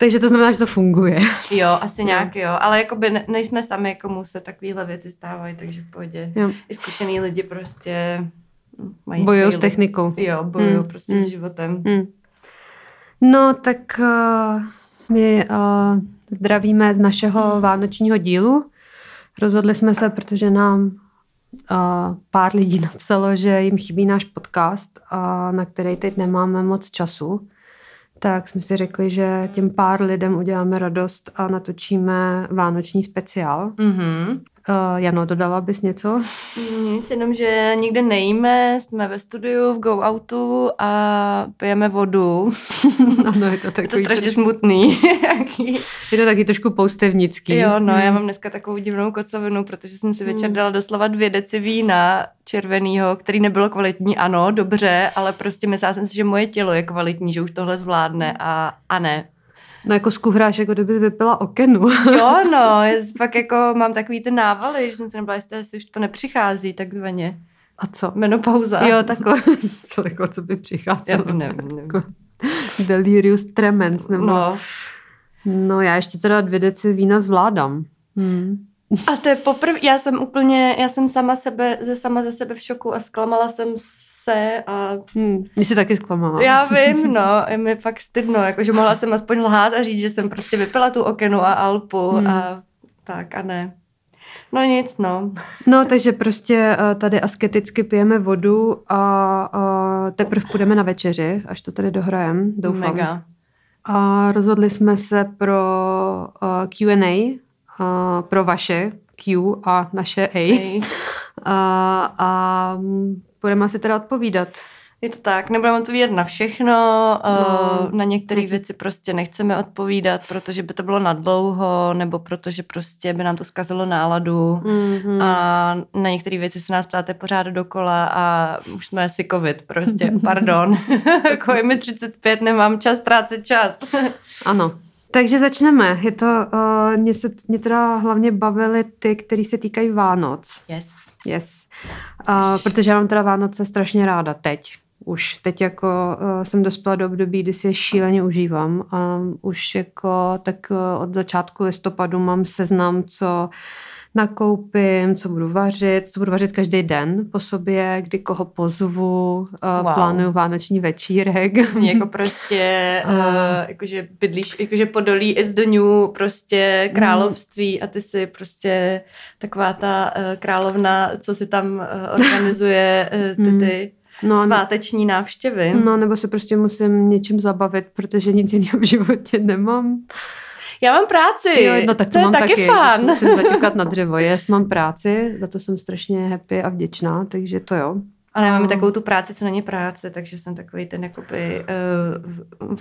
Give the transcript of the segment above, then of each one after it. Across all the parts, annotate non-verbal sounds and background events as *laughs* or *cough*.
Takže to znamená, že to funguje. Jo, asi nějak jo, ale jako by ne, nejsme sami, komu se takovéhle věci stávají, takže v pohodě. Jo. I zkušený lidi prostě mají Bojují s technikou. Jo, bojují Hmm, prostě hmm. s životem. Hmm. No, tak uh, my uh, zdravíme z našeho vánočního dílu. Rozhodli jsme se, protože nám uh, pár lidí napsalo, že jim chybí náš podcast, a na který teď nemáme moc času. Tak jsme si řekli, že těm pár lidem uděláme radost a natočíme vánoční speciál. Mhm. Uh, Jano, dodala bys něco? Nic, jenom, že nikde nejíme, jsme ve studiu, v Go Outu a pijeme vodu. *laughs* ano, je to Je to takový strašně trošku, smutný. *laughs* Je to taky trošku poustevnický. jo, no, já Hmm. mám dneska takovou divnou kocovinu, protože jsem si večer Hmm. dala doslova dvě deci vína červenýho, který nebylo kvalitní, ano, dobře, ale prostě myslela jsem si, že moje tělo je kvalitní, že už tohle zvládne a, a ne. No jako skuhráš, jako kdyby vypila okenu. *laughs* Jo, no, je, fakt jako mám takový ty návaly, že jsem si nebyla jistá, jestli už to nepřichází takzvaně. A co? Menopauza. Jo, takhle. *laughs* Co, jako, co by přicházelo? Já nevím, nevím. Jako delirius tremens. Nebo... No. No, no, já ještě teda dvě deci vína zvládám. Hmm. A to je poprvé, já jsem úplně, já jsem sama sebe, ze sama ze sebe v šoku a zklamala jsem se a Hmm. Mě si taky zklamala. já *laughs* vím, no, je mi fakt stydno, jakože mohla jsem aspoň lhát a říct, že jsem prostě vypila tu okenu a alpu Hmm. a tak a ne. No nic, no. No, takže prostě eh, tady asketicky pijeme vodu a uh, teprve půjdeme na večeři, až to tady dohrajem, doufám. Mega. A rozhodli jsme se pro uh, Q&A, uh, pro vaše Q a naše A. Hej. A, a budeme si teda odpovídat. Je to tak, nebudeme odpovídat na všechno, No. no. na některé věci prostě nechceme odpovídat, protože by to bylo nadlouho, nebo protože prostě by nám to zkazilo náladu. Mm-hmm. A na některé věci se nás ptáte pořád dokola a už jsme si covid, prostě, *laughs* pardon. *laughs* jako je mi 35, nemám čas ztrácet čas. *laughs* Ano. Takže začneme. Je to, uh, mě, se, mě teda hlavně bavily ty, které se týkají Vánoc. yes. Yes. Uh, protože já mám teda Vánoce strašně ráda teď. Už teď jako uh, jsem dospěla do období, kdy si je šíleně užívám. Um, už jako tak uh, od začátku listopadu mám seznam, co nakoupím, co budu vařit, co budu vařit každý den po sobě, kdy koho pozvu, uh, Wow. plánuju vánoční večírek. Jako *laughs* prostě, uh, jakože bydlíš, jakože Podolí is the new prostě království a ty si prostě taková ta uh, královna, co si tam uh, organizuje uh, ty, *laughs* Hmm. ty No, sváteční návštěvy. no, nebo se prostě musím něčím zabavit, protože nic jiného v životě nemám. Já mám práci, Jo, no tak to, to je mám taky taky. fun. Musím *laughs* zaťukat na dřevo. Yes, mám práci, za to jsem strašně happy a vděčná, takže to jo. Ale já mám No. takovou tu práci, co není práce, takže jsem takový ten jakoby, uh,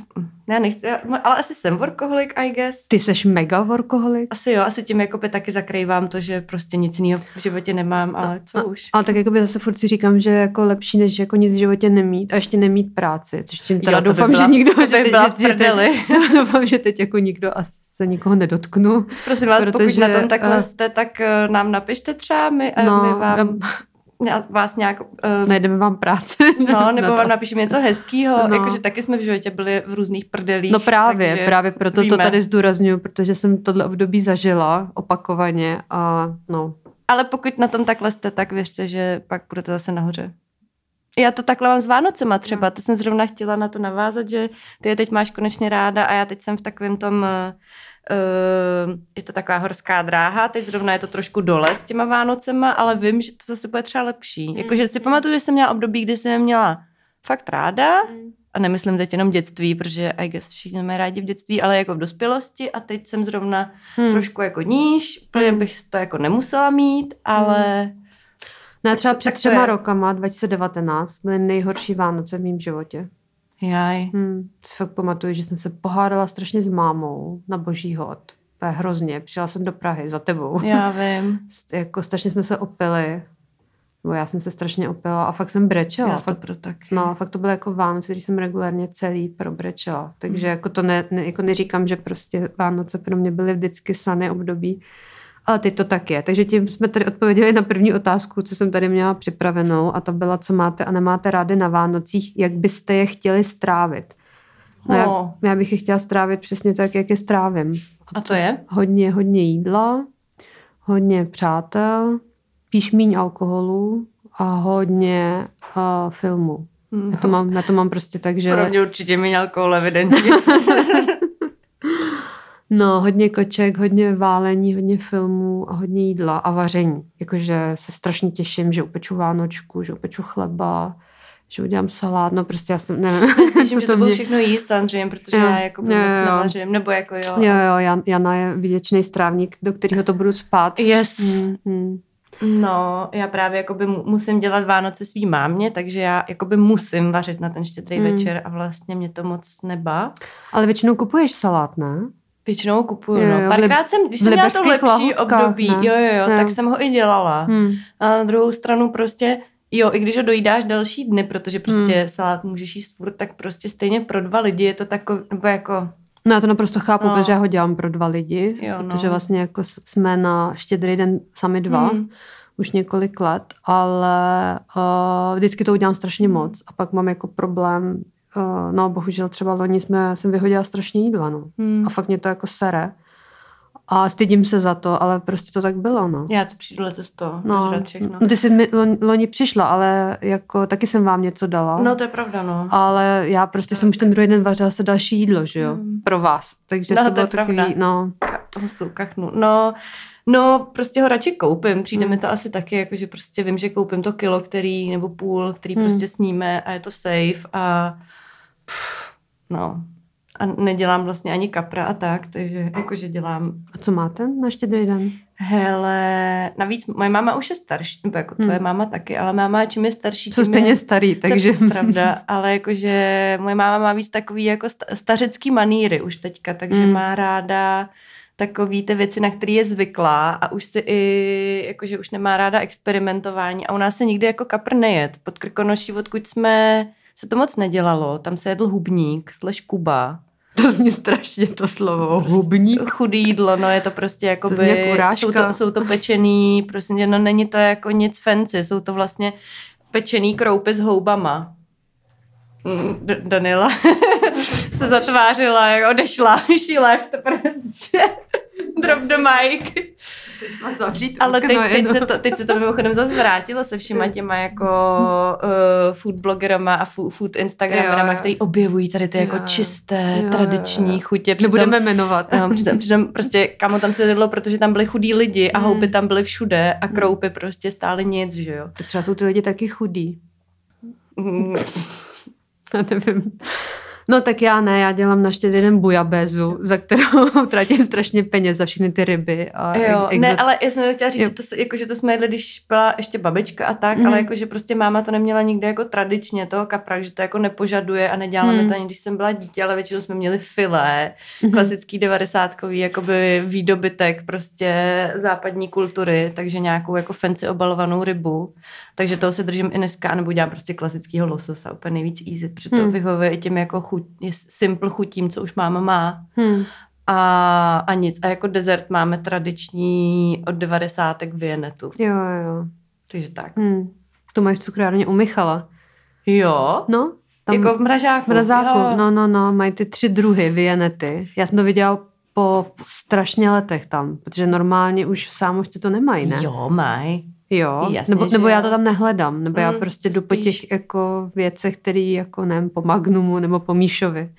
já nechci, já- ale asi jsem workoholik, I guess. Ty seš mega workoholik. Asi jo, asi tím jakoby taky zakrývám to, že prostě nic jiného v životě nemám, ale co už. Ale tak jako by zase furt si říkám, že jako lepší, než jako nic v životě nemít a ještě nemít práci. Což tím teda Jo, to by doufám, byla- že nikdo... to by byla v že teď- *laughs* doufám, že teď jako nikdo asi se nikoho nedotknu. Prosím vás, Protože, pokud na tom takhle eh, jste, tak eh, nám napište třeba, my, no, No, my vám, vás nějak, uh, Najdeme vám práci. *laughs* no, nebo Na vám napíšeme něco hezkého, no. jakože taky jsme v životě byli v různých prdelích. No právě, takže právě proto víme. to tady zdůraznuju, protože jsem tohle období zažila opakovaně a no, Ale pokud na tom takhle jste, tak věřte, že pak budete zase nahoře. Já to takhle mám s Vánocema třeba, No. to jsem zrovna chtěla na to navázat, že ty je teď máš konečně ráda a já teď jsem v takovém tom, uh, je to taková horská dráha, teď zrovna je to trošku dole s těma Vánocema, ale vím, že to zase bude třeba lepší. Jakože si pamatuju, že jsem měla období, kdy jsem měla fakt ráda, a nemyslím teď jenom dětství, protože I guess všichni mají rádi v dětství, ale jako v dospělosti a teď jsem zrovna Hmm. trošku jako níž, úplně Hmm. bych to jako nemusela mít, ale Ne, Tak třeba před tak třema je. rokama, 2019, byly nejhorší Vánoce v mém životě. jaj. Hmm. Si fakt pamatuju, že jsem se pohádala strašně s mámou na boží hod. To je hrozně. Přijela jsem do Prahy za tebou. Já *laughs* vím. Jako strašně jsme se opili. Nebo já jsem se strašně opila a fakt jsem brečela. Já fakt, to pro taky. no, fakt to bylo jako Vánoce, když jsem regulárně celý probrečela. Takže Mhm. jako to ne, ne, jako neříkám, že prostě Vánoce pro mě byly vždycky sané období. Ale teď to tak je. Takže tím jsme tady odpověděli na první otázku, co jsem tady měla připravenou a to byla, co máte a nemáte rády na Vánocích, jak byste je chtěli strávit. No, já, No. já bych je chtěla strávit přesně tak, jak je strávím. A to je? Hodně, hodně jídla, hodně přátel, spíš míň alkoholu a hodně uh, filmu. Hm. Já to, mám, já to mám prostě tak, že... Pro mě určitě méně alkohol, evidentně. *laughs* No, hodně koček, hodně válení, hodně filmů a hodně jídla a vaření. Jakože se strašně těším, že upeču vánočku, že upeču chleba, že udělám salát, no prostě já jsem, nevím, *laughs* Slyším, že to mě- budu všechno jíst samozřejmě, protože Jo, já jako vůbec nevařím, nebo jako jo. Jo, jo, Jan, Jana je výděčný strávník, do kterého to budu spát. Yes. Mm, mm. No, já právě jakoby mu- musím dělat Vánoce svý mámě, takže já jakoby musím vařit na ten štědrý Mm. večer a vlastně mě to moc nebá. Ale většinou kupuješ salát, ne? Většinou kupuju, Jo, no. jo, v Párkrát jsem, když jsem měla to lepší lahůdkách, období, ne? jo, jo, jo, Jo. tak jsem ho i dělala. Hmm. A na druhou stranu prostě, jo, i když ho dojídáš další dny, protože prostě Hmm. salát můžeš jíst furt, tak prostě stejně pro dva lidi je to takový, nebo jako, No já to naprosto chápu, No. protože já ho dělám pro dva lidi, Jo, no. protože vlastně jako jsme na štědrý den sami dva, Hmm. už několik let, ale uh, vždycky to udělám strašně Hmm. moc a pak mám jako problém, no bohužel třeba loni jsme, jsem vyhodila strašně jídla, no. Hmm. A fakt mě to jako sere. A stydím se za to, ale prostě to tak bylo, no. Já to přijdu letos to, No, všechno. no, ty jsi mi loni, loni přišla, ale jako taky jsem vám něco dala. No to je pravda, no. Ale já prostě jsem už ten druhý den vařila se další jídlo, že jo, Hmm. pro vás. Takže No, to to bylo je takový, pravda. no, husu, kachnu. No, no, prostě ho radši koupím. Přijde Hmm. mi to asi taky, jako že prostě vím, že koupím to kilo, který, nebo půl, který Hmm. prostě sníme a je to safe a pff, no. A nedělám vlastně ani kapra a tak, takže jakože dělám a co máte na štědrý den? Hele, navíc moje máma už je starší, nebo jako tvoje Hmm. máma taky, ale máma čím je starší, Jsou stejně je, starý, to je takže... pravda, ale jakože moje máma má víc takový jako sta- stařecký maníry už teďka, takže Mm. má ráda takový ty věci, na které je zvyklá a už si i, jakože už nemá ráda experimentování a u nás se nikdy jako kapr nejet. Pod Krkonoší, odkud jsme, se to moc nedělalo, tam se jedl hubník, slash Kuba. To zní strašně to slovo. Prostě Hubník. Chudý jídlo, no je to prostě jako To by, jsou to, jsou to pečený, prostě no není to jako nic fancy, jsou to vlastně pečený kroupy s houbama. Mm, D- Daniela *laughs* se zatvářila, odešla, *laughs* she left prostě. Drop the mic. zavřít Ale teď, teď, se to, teď se to mimochodem zase vrátilo se všema těma jako uh, food blogerama a food, food instagramerama, který objevují tady ty jako Jo, jo. čisté, Jo, tradiční jo. chutě. Přitom- Nebudeme jmenovat. No, *laughs* přitom, přitom prostě kamo tam se jedlo, protože tam byli chudí lidi a Mm. houby tam byly všude a kroupy prostě stály nic, že jo. To třeba jsou ty lidi taky chudí. Mm, *laughs* Já nevím. No tak já ne, já dělám na štědrý den bujabézu, za kterou *laughs* tratím strašně peněz za všechny ty ryby. A jo, ex- ne, ale já jsem chtěla říct, Jo. že to, jako, že to jsme jedli, když byla ještě babička a tak, Mhm. ale jako, že prostě máma to neměla nikdy jako tradičně toho kapra, že to jako nepožaduje a nedělala Mhm. mi to ani, když jsem byla dítě, ale většinou jsme měli filé, Mhm. klasický devadesátkový jakoby výdobytek prostě západní kultury, takže nějakou jako fancy obalovanou rybu. Takže toho se držím i dneska, nebo dělám prostě klasického lososa, úplně nejvíc easy, protože to Hmm. vyhovuje i těm jako chuť, je simple chutím, co už máma má. Hmm. A, a nic. A jako dezert máme tradiční od devadesátek Vienetu. Jo, jo. Takže tak. Hmm. To máš v cukrárně u Michala. Jo? No, Tam, jako v mražáku. v mrazáku. Jo. No, no, no, mají ty tři druhy vienety. Já jsem to viděla po strašně letech tam, protože normálně už v sámošce to nemají, ne? Jo, maj. Jo, Jasně, nebo, nebo já to tam nehledám, nebo já Mm, prostě to jdu po těch jako věcech, které jako nevím, po Magnumu nebo po Míšovi.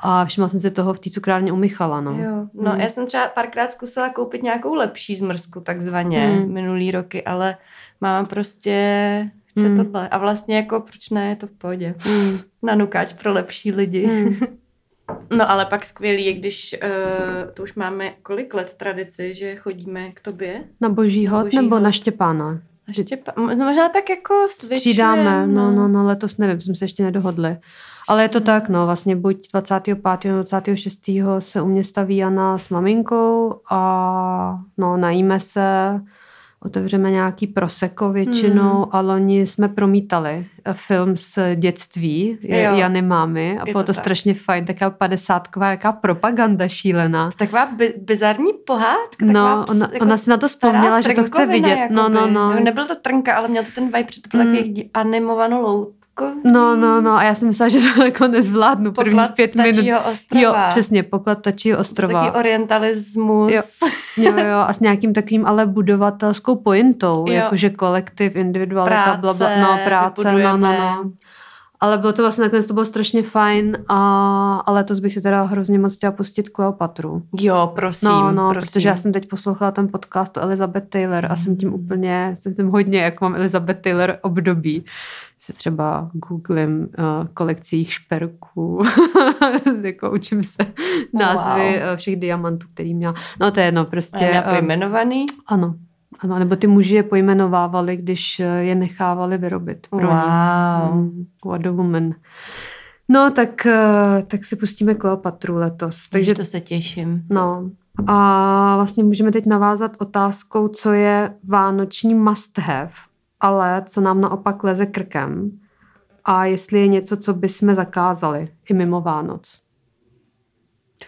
A všimla jsem si toho v té cukrárně u Michala, no. Jo. No, Hmm. já jsem třeba párkrát zkusila koupit nějakou lepší zmrzku, takzvaně, Hmm. minulý roky, ale máma prostě chce Hmm. tohle. A vlastně jako, proč ne, je to v pohodě. Mm. Nanukáč pro lepší lidi. Mm. *laughs* No ale pak skvělý je, když uh, to už máme kolik let tradici, že chodíme k tobě. Na boží hod Boží nebo hod. na Štěpána? A Štěpa, no, možná tak jako svičujeme. Střídáme, no, no, no, letos nevím, jsme se ještě nedohodli. Ale je to tak, no, vlastně buď 25. nebo 26. se u mě staví Jana s maminkou a no, najíme se, otevřeme nějaký proseko většinou Hmm. a loni jsme promítali film z dětství Jo. Jany mámy a Je bylo to to, tak. strašně fajn, taková padesátková, jaká propaganda šílená. Taková bi- bizarní pohádka. No, taková ps- ona- ona si na to vzpomněla, že to chce vidět. No, no, no. Nebyl to trnka, ale měl to ten vibe, protože to byl Mm. takový animovanou lout. No, no, no. A já jsem myslela, že to *laughs* jako nezvládnu první Poklad pět minut. Ptačího ostrova. Jo, přesně, poklad Tačího ostrova. Taký orientalismus. Jo. Jo, jo, a s nějakým takovým ale budovatelskou pointou, Jo. jakože kolektiv, individualita, Práce, bla, bla, no, práce, no, no, no. Ale bylo to vlastně nakonec to bylo strašně fajn a, a letos bych si teda hrozně moc chtěla pustit Kleopatru. Jo, prosím, No, no, prosím. protože já jsem teď poslouchala ten podcast o Elizabeth Taylor a jsem tím úplně, jsem, jsem hodně, jak mám Elizabeth Taylor období. Si třeba googlím uh, kolekci jejich šperků, *laughs* jako učím se názvy Wow. wow. všech diamantů, který měla. No to je jedno, prostě. Měla eh, pojmenovaný? ano, ano, nebo ty muži je pojmenovávali, když eh, je nechávali vyrobit. Pro. Wow. Mm, What a woman. No, tak, eh, tak si pustíme Kleopatru letos. Takže Takže to se těším. No. A vlastně můžeme teď navázat otázkou, co je vánoční must have, ale co nám naopak leze krkem. A jestli je něco, co bychom zakázali i mimo Vánoc.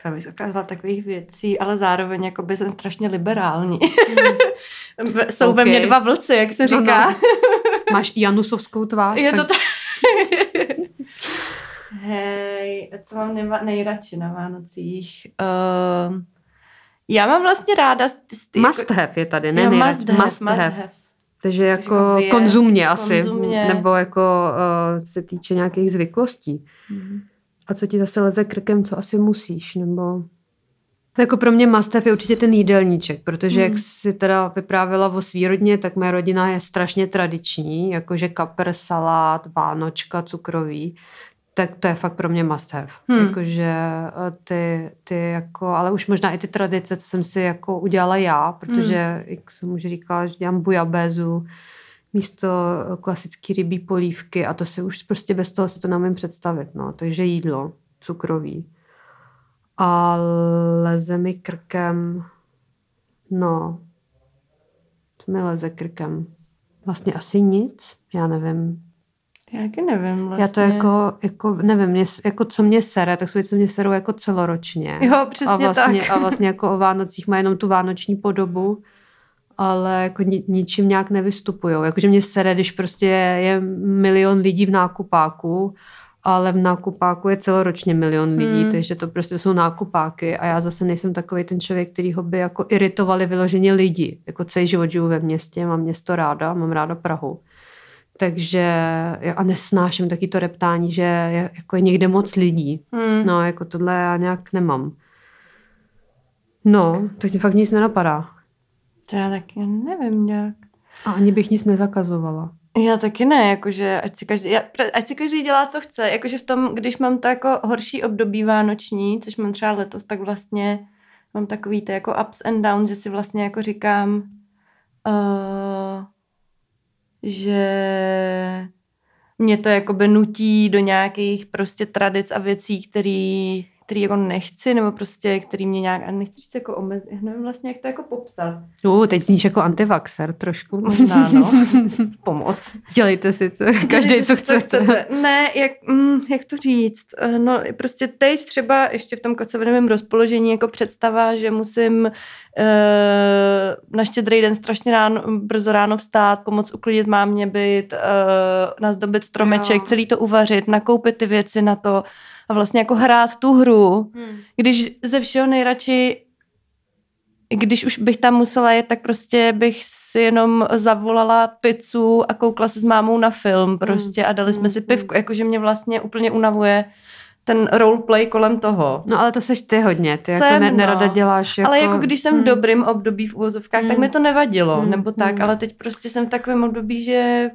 Já bych zakázala takových věcí, ale zároveň jakoby jsem strašně liberální. *laughs* *laughs* Jsou ve mně dva vlci, jak se No, no. říká. *laughs* Máš janusovskou tvář? Je to tak... tak. Hej, co mám nejva- nejradši na Vánocích? Uh, já mám vlastně ráda... s- s- Must have je tady, ne jo, nejradši. must have, Must must have. have. Takže jako jako věc, konzumně asi. konzumně. Nebo jako uh, se týče nějakých zvyklostí. Mhm. A co ti zase leze krkem, co asi musíš, nebo... Jako pro mě must have je určitě ten jídelníček, protože jak Mm. si teda vyprávěla o svý rodině, tak moje rodina je strašně tradiční, jakože kapr, salát, vánočka, cukroví, tak to je fakt pro mě must have. Hmm. Jakože eh, ty, ty jako, ale už možná i ty tradice, co jsem si jako udělala já, protože, jak jsem už říkala, že dělám bujabézu, místo eh, klasický rybí polívky a to si už prostě bez toho si to neumím představit. No. Takže jídlo, cukroví. A leze mi krkem, no, co mi leze krkem? Vlastně asi nic, já nevím. Já taky nevím vlastně. Já to jako, jako nevím, mě, jako co mě sere, tak jsou věci, co mě serou jako celoročně. Jo, přesně a vlastně, tak. A vlastně jako o Vánocích má jenom tu vánoční podobu, ale jako ni, ničím nějak nevystupují. Jakože mě sere, když prostě je milion lidí v nákupáku, ale v nákupáku je celoročně milion lidí, Hmm. takže to prostě jsou nákupáky a já zase nejsem takový ten člověk, který ho by jako iritovali vyloženě lidi. Jako celý život žiju ve městě, mám město ráda, mám ráda Prahu. Takže a nesnáším taky to reptání, že je, jako je někde moc lidí. Hmm. No, jako tohle já nějak nemám. No, tak mi fakt nic nenapadá. To já taky nevím nějak. A ani bych nic nezakazovala. Já taky ne, jakože ať si každý, já, ať si každý dělá, co chce. Jakože v tom, když mám to jako horší období vánoční, což mám třeba letos, tak vlastně mám takový to jako ups and downs, že si vlastně jako říkám, uh, že mě to jakoby nutí do nějakých prostě tradic a věcí, který, který jako nechci, nebo prostě, který mě nějak, a nechci říct jako omezit, nevím vlastně, jak to jako popsat. Uh, teď zníš jako antivaxer trošku. Možná, no. *laughs* Pomoc. Dělejte si, co, každý, Dělejte co si, chcete. Ne, jak, mm, jak to říct? Eh, No, prostě teď třeba ještě v tom kocovinovém rozpoložení jako představa, že musím e, na štědrý den strašně ráno, brzo ráno vstát, pomoct uklidit mámě byt, e, nazdobit stromeček, Jo. celý to uvařit, nakoupit ty věci na to a vlastně jako hrát tu hru, Hmm. když ze všeho nejradši když už bych tam musela jet, tak prostě bych si jenom zavolala pizzu a koukla se s mámou na film prostě a dali jsme si mm, pivku, jakože mě vlastně úplně unavuje ten roleplay kolem toho. No ale to seš ty hodně, ty jako Jsem, ne, no. nerada děláš jako... Ale jako když jsem v Hmm. dobrým období v úvozovkách, tak Hmm. mi to nevadilo, Hmm, nebo tak, hmm. ale teď prostě jsem v takovém období, že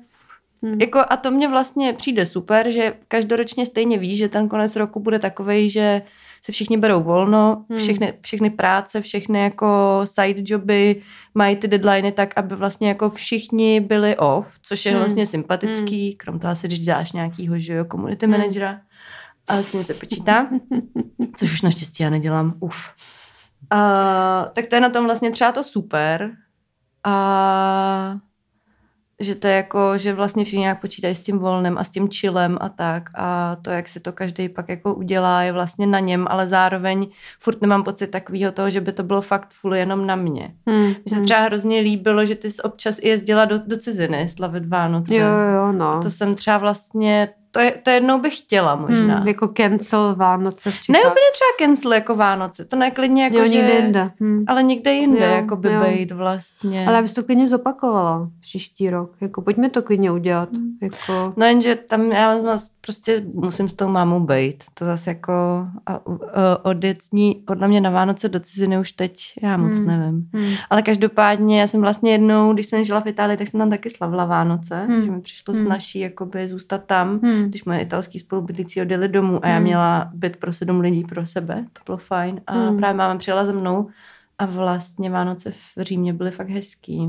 Hmm. jako a to mě vlastně přijde super, že každoročně stejně víš, že ten konec roku bude takovej, že se všichni berou volno, Hmm. všechny, všechny práce, všechny jako side joby mají ty deadliny tak, aby vlastně jako všichni byli off, což je Hmm. vlastně sympatický, krom toho asi, když děláš nějakýho, že jo, community Hmm. managera, ale s tím se počítá, *laughs* což už naštěstí já nedělám, uf. Uh, tak to je na tom vlastně třeba to super a že to je jako, že vlastně všichni nějak počítají s tím volnem a s tím chillem a tak a to, jak si to každý pak jako udělá, je vlastně na něm, ale zároveň furt nemám pocit takového toho, že by to bylo fakt full jenom na mě. Hmm. Mně se třeba hrozně líbilo, že ty jsi občas i jezdila do, do ciziny slavit Vánoce. Jo, jo, no. To jsem třeba vlastně to, je, to jednou bych chtěla možná. Hmm, jako cancel Vánoce v Čechách. Ne úplně třeba cancel jako Vánoce, to ne klidně jako, jo, že... někde jinde. Hmm. Ale někde jinde, Jo, jako by jo. být vlastně. Ale já bys to klidně zopakovala příští rok. Jako pojďme to klidně udělat. Hmm. Jako, No jenže tam já prostě musím s tou mámou být. To zase jako a, a, odjet s ní podle mě na Vánoce do ciziny už teď, já moc Hmm. nevím. hmm. Ale každopádně já jsem vlastně jednou, když jsem žila v Itálii, tak jsem tam taky slavila Vánoce, Hmm. že mi přišlo Hmm. snažší jakoby zůstat tam, Hmm. Když moje italský spolubydlící odjeli domů a já Hmm. měla byt pro sedm lidí pro sebe, to bylo fajn. A Hmm. právě máma přijela ze mnou a vlastně Vánoce v Římě byly fakt hezký.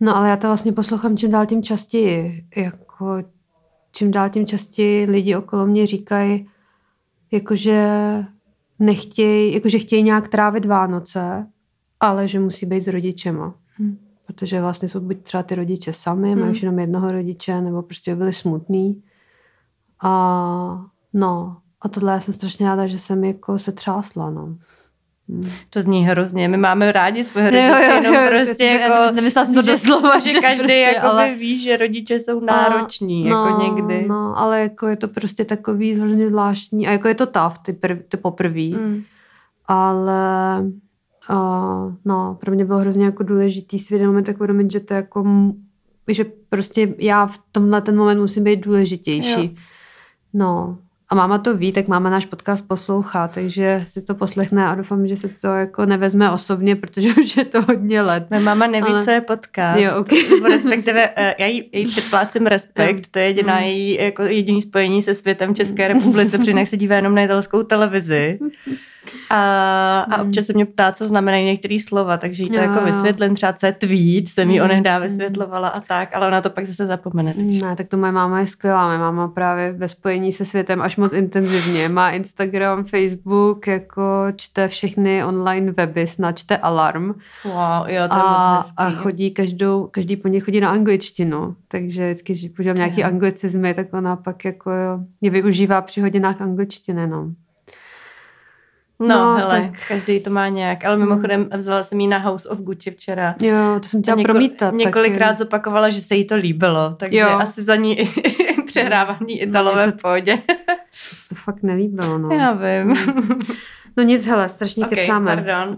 No ale já to vlastně poslouchám čím dál tím častěji. Jako čím dál tím častěji lidi okolo mě říkají, jakože nechtějí, jakože chtějí nějak trávit Vánoce, ale že musí být s rodičema. Hmm. Protože vlastně jsou buď třeba ty rodiče sami, Hmm. mají už jenom jednoho rodiče, nebo prostě byli smutný. A no, a tohle já jsem strašně ráda, že jsem jako se třásla, no. Hmm. To zní hrozně. My máme rádi svoje Jo, rodiče, jo, jenom jo, prostě jako... nemyslela jsem to že- doslova, *laughs* že že každý prostě, jakoby ale- ví, že rodiče jsou nároční, A- jako někdy. No, ale jako je to prostě takový hrozně zvláštní. A jako je to tough, ty, prv, ty poprví. Mm. Ale uh, no, pro mě bylo hrozně jako důležitý moment tak uvědomit, že to jako, že prostě já v tomhle ten moment musím být důležitější. Jo. No. A máma to ví, tak máma náš podcast poslouchá, takže si to poslechne a doufám, že se to jako nevezme osobně, protože už je to hodně let. Moje máma neví, Ale- co je podcast. Jo, ok. *laughs* Nebo respektive, eh, já jí, jí předplácím respekt, to je jediná Mm. její jako jediný spojení se světem České republice, protože jinak se dívá jenom na italskou televizi. *laughs* A, a Mm. občas se mě ptá, co znamenají některé slova, takže jí to Jo, jako jo. vysvětlím, třeba co je tweet, jsem jí Mm, onehdá vysvětlovala a tak, ale ona to pak zase zapomene. Takže. Ne, tak to moje máma je skvělá. Moje máma právě ve spojení se světem až moc intenzivně. Má Instagram, Facebook, jako čte všechny online weby, snad čte Alarm. Wow, jo, to je A, moc hezký. a chodí každou, každý po chodí na angličtinu. Takže vždycky, když používám nějaký anglicizmy, tak ona pak jako jo, je využívá při hodinách angličtiny, no. No, No, hele, tak- Mm. každý to má nějak, ale mimochodem vzala jsem jí na House of Gucci včera. Jo, to jsem chtěla Něko- promítat. Několikrát taky. zopakovala, že se jí to líbilo, takže Jo. asi za ní *laughs* přehrávaní Italové mně v pohodě. To se to fakt nelíbilo, no. Já vím. *laughs* No nic, hele, strašně Ok, kecáme. pardon. Uh,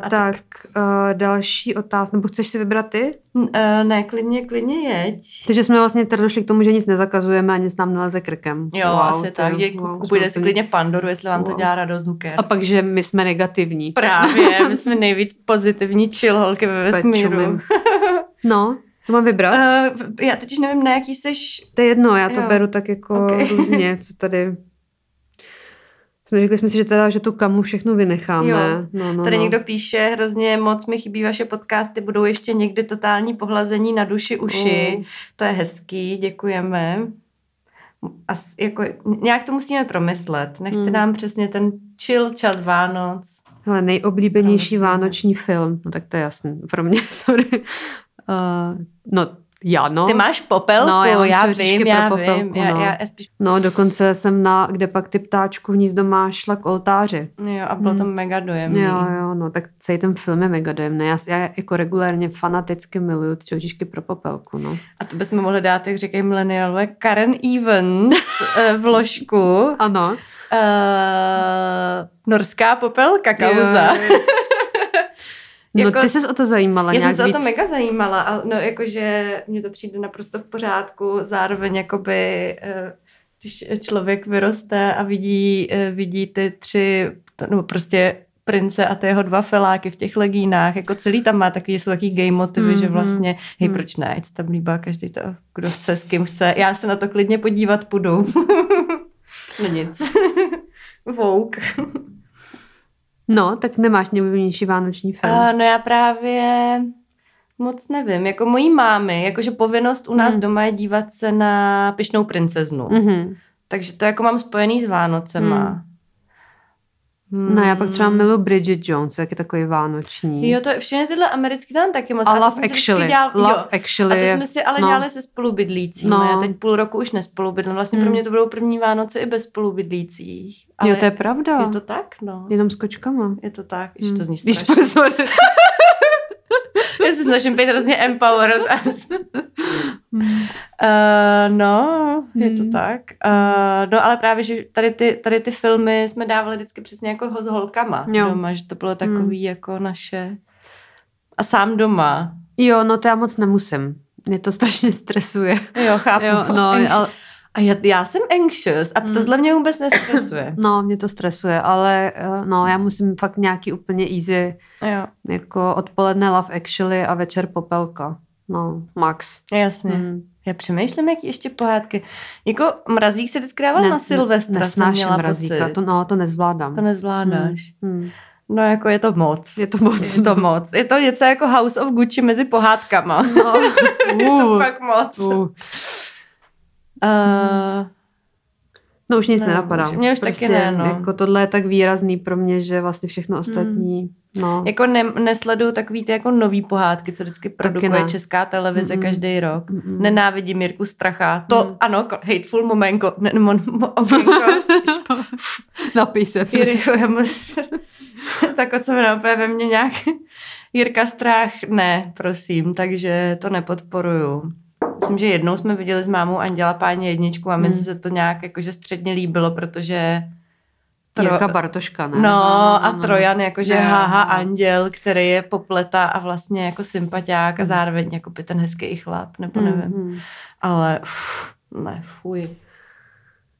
tak- tak, uh, další otázka, nebo chceš si vybrat ty? Eh, ne, klidně, klidně jeď. Takže jsme vlastně tady došli k tomu, že nic nezakazujeme a nic nám neleze krkem. Jo, Wow, asi to tak. je- wow, kupujte si klidně Pandoru, jestli vám to Wow. dělá radost, cares. A pak, že my jsme negativní. Právě, *laughs* my jsme nejvíc pozitivní chill holky ve vesmíru. *laughs* No, to mám vybrat? Uh, já totiž nevím, na jaký seš... To je jedno, já to Jo. beru tak jako Ok. různě, *laughs* co tady... Jsme řekli jsme si, že teda, že tu kamu všechno vynecháme. Jo. No, no, Tady no. někdo píše, hrozně moc mi chybí vaše podcasty, budou ještě někdy totální pohlazení na duši uši. Mm. To je hezký, děkujeme. A jako, nějak to musíme promyslet. Nechte Mm. nám přesně ten chill čas Vánoc. Hele, nejoblíbenější vánoční film. No tak to je jasný. Pro mě, *laughs* sorry. Uh, no, já no. Ty máš popelku, No, já já vím, pro já popelku, vím. No. já, já spíš, No, dokonce jsem na, kde pak ty ptáčku hnízdo má šla k oltáři. jo, a bylo to Hmm. mega dojemný. Jo, jo, no, tak celý ten film je mega dojemný. Já, já jako regulérně fanaticky miluju ty čočičky pro popelku, no. A to bychom mohli dát, jak říkají milenialové, Karen Evans *laughs* eh, vložku. Ano. Uh, norská popelka kauza. Jo, jo, jo. *laughs* No, Jako- ty jsi o to zajímala Já jsem nějak se o víc. to mega zajímala, ale no jakože mně to přijde naprosto v pořádku, zároveň jakoby, eh, když člověk vyroste a vidí, eh, vidí ty tři, nebo prostě prince a ty jeho dva feláky v těch legínách, jako celý tam má takový, jsou takový gay motivy, mm-hmm. že vlastně, hej, Mhm. proč ne, ať se tam líbá každý to, kdo chce, s kým chce. Já se na to klidně podívat půjdu. *laughs* no nic. *laughs* Vouk. No, tak nemáš nejoblíbenější vánoční film. Uh, no já právě moc nevím. Jako mojí mámy, jakože povinnost u nás Hmm. doma je dívat se na Pišnou princeznu. Mhm. Takže to jako mám spojený s Vánocema. Hmm. No já pak třeba miluji Bridget Jones, jak je takový vánoční. Jo, to je všechny tyhle americký tam taky moc. a to Love Actually. Dělal, Love jo. A Actually. to je- jsme si ale no. dělali se spolubydlícími. No. Já teď půl roku už nespolubydlím. Vlastně pro Hmm. mě to budou první Vánoce i bez spolubydlících. Ale Jo, to je pravda. je to tak, no. Jenom s kočkama. Je to tak, že Hmm. to zní strašně. pozor. *laughs* Já se snažím být hrozně empowered. Uh, *laughs* no, je to Hmm. tak. Uh, no, ale právě, že tady ty, tady ty filmy jsme dávali vždycky přesně jako ho s holkama Jo. doma, že to bylo takový jako naše... A sám doma. Jo, no to já moc nemusím. Mě to strašně stresuje. Jo, chápu. Jo, no, ale, A já, já jsem anxious a Hmm. tohle mě vůbec nestresuje. *laughs* no, mě to stresuje, ale eh, no, já musím fakt nějaký úplně easy, jo, jako odpoledne Love Actually a večer Popelka. No, max. jasně. Hmm. Já přemýšlím, jaký ještě pohádky. Jako mrazík se vždycky dával na Silvestra, nesnáším mrazíka, pocit. to, no, to nezvládám. To nezvládáš. Hmm. Hmm. No jako je to moc. Je to moc. Je to moc. Je to něco jako House of Gucci mezi pohádkama. No. *laughs* je to Uh. fakt moc. Uh. Uh, No už nic No, nenapadá. už- mě už taky ne, no. Jako tohle je tak výrazný pro mě, že vlastně všechno ostatní, no. jako ne, nesleduju takový ty jako nový pohádky, co vždycky produkuje ne. česká televize Mm-mm. každý rok. Mm-mm. Nenávidím Jirku Stracha. To Mm. ano, hateful momenko. Ne, mo, mo. *laughs* *laughs* Napij se. *laughs* tak co mi napadá ve mně nějak Jirka Strach, ne, prosím, takže to nepodporuju. Myslím, že jednou jsme viděli s mámou Anděla Páně jedničku a mi Hmm. se to nějak jakože středně líbilo, protože Jirka Bartoška, ne? No, a Trojan, jakože Ne, haha no. anděl, který je popleta a vlastně jako sympatiák a Hmm. zároveň jako by ten hezký chlap, nebo Hmm, nevím. hmm. Ale uf, ne, fuj.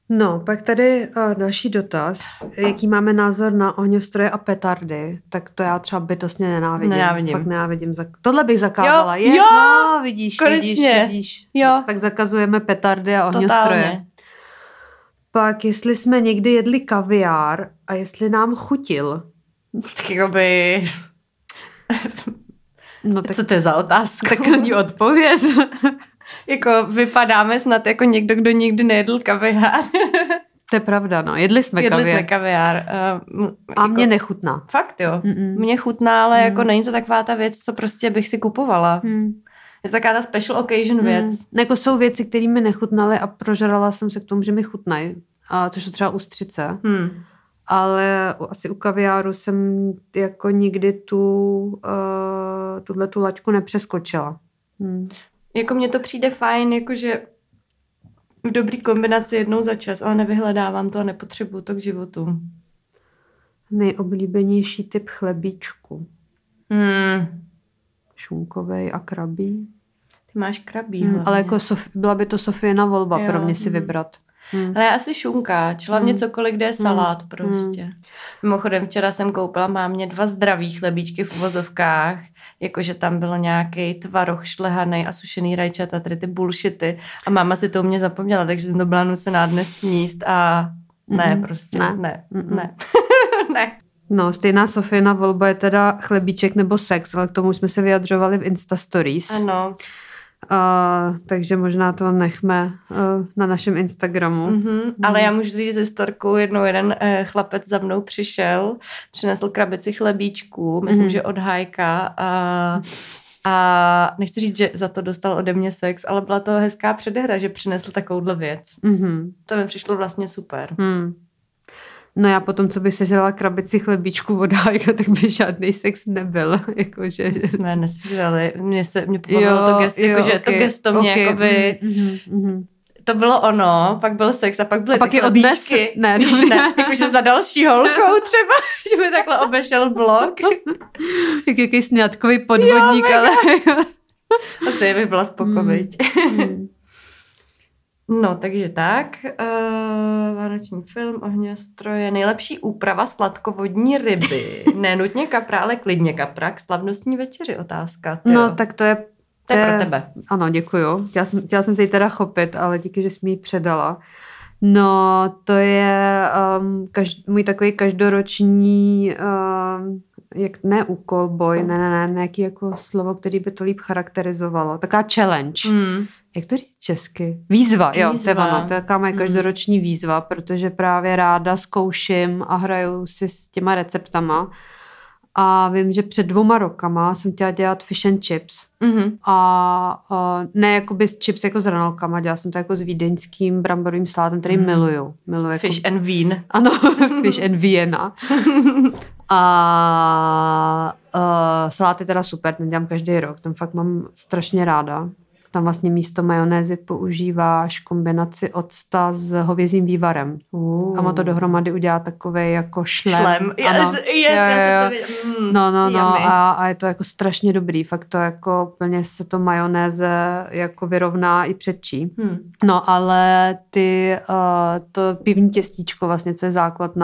No, pak tady uh, další dotaz. Jaký máme názor na ohňostroje a petardy? Tak to já třeba bytostně nenávidím. Nenávidím. Fakt nenávidím. Zak- Tohle bych zakázala. Jo, yes, jo, no, vidíš, konečně. vidíš, vidíš. Jo. Tak zakazujeme petardy a ohňostroje. Totálně. Pak, jestli jsme někdy jedli kaviár a jestli nám chutil. Tak jakoby, No tak, co to je za otázka? tak na ní odpověz. *laughs* jako vypadáme snad jako někdo, kdo nikdy nejedl kaviár. *laughs* to je pravda, no. Jedli jsme Jedli kaviár. jsme kaviár. Uh, A mě nechutná. Fakt jo. Mm-mm. Mně chutná, ale Mm. jako není to taková ta věc, co prostě bych si kupovala. Hmm. Je to taková ta special occasion věc. Hmm. Jako jsou věci, které mi nechutnaly a prožrala jsem se k tomu, že mi chutnají. A což jsou třeba ústřice. Hmm. Ale asi u kaviáru jsem jako nikdy tu, uh, tuhle tu laťku nepřeskočila. Hmm. Jako mně to přijde fajn, jakože v dobrý kombinaci jednou za čas, ale nevyhledávám to a nepotřebuju to k životu. Nejoblíbenější typ chlebíčku. Hmm. Šunkovej a krabí. Ty máš krabí Hmm. Ale jako Sof- byla by to Sofína volba Jo, pro mě si hmm. vybrat. Hmm. Ale já asi šunkáč, hlavně Hmm. cokoliv, kde je salát prostě. Mimochodem včera jsem koupila mámě dva zdravý chlebíčky v uvozovkách, jakože tam byl nějaký tvaroh šlehaný a sušený rajčata, tady ty bullshity a máma si to u mě zapomněla, takže jsem to byla nucená dnes sníst a ne, Mhm. prostě, Ne. ne, ne, Mhm. ne. *laughs* ne. No, stejná Sofína volba je teda chlebíček nebo sex, ale k tomu jsme se vyjadřovali v Insta Stories. Ano. Uh, takže možná to nechme uh, na našem Instagramu. Mm-hmm. Ale já můžu říct ze storku, jednou jeden eh, chlapec za mnou přišel, přinesl krabici chlebíčků, myslím, Mhm. že od Hajka a, a nechci říct, že za to dostal ode mě sex, ale byla to hezká předehra, že přinesl takovouhle věc. Mm-hmm. To mi přišlo vlastně super. Hmm. No já potom, co bych sežrala krabici chlebíčku od Hájka, tak by žádný sex nebyl. *laughs* Jakože, Jsme nesežrali, mě se mě pobavilo to gesto, jakože to okay, gesto mě okay, jakoby, mm, mm, mm. to bylo ono, pak byl sex a pak byly A pak ty je odnes? Ne, Víš, dobře. ne, jakože za další holkou *laughs* třeba, *laughs* že by takhle obešel blok. Jak jaký sňatkový podvodník, ale... Asi bych byla spokoviť. Mm. No, takže tak. Uh, vánoční film, ohňostroje, nejlepší úprava sladkovodní ryby. *laughs* Nenutně kapra, ale klidně kapra k slavnostní večeři otázka. Tyjo. No, tak to je... to je pro tebe. Ano, děkuju. Chtěla jsem, chtěla jsem se ji teda chopit, ale díky, že jsi mi ji předala. No, to je um, každ, můj takový každoroční, um, jak, ne úkol, boj, ne, ne, ne, nějaký jako slovo, který by to líp charakterizovalo. Taková challenge. Mm. Jak to říct česky? Výzva, jo, to je Výzva. ono. To je taková moje Mm. každoroční výzva, protože právě ráda zkouším a hraju si s těma receptama. A vím, že před dvoma rokama jsem chtěla dělat fish and chips. Mm-hmm. A, a ne jakoby s chips jako s hranolkama, dělala jsem to jako s vídeňským bramborovým salátem, který Mm. miluju. miluju jako, Fish and Bean. Ano, *laughs* fish and Vienna. A uh, salát je teda super, ten dělám každý rok, ten fakt mám strašně ráda. Tam vlastně místo majonézy používáš kombinaci octa s hovězím vývarem. Uh. A má to dohromady udělá takový jako šlem. Šlem. Yes, Ano. yes, Jo, jo, jo. Mm, No, no, no yummy. a, a je to jako strašně dobrý. Fakt to jako úplně se to majonéze jako vyrovná i předčí. Hm. No, ale ty, uh, to pivní těstíčko vlastně, co je základ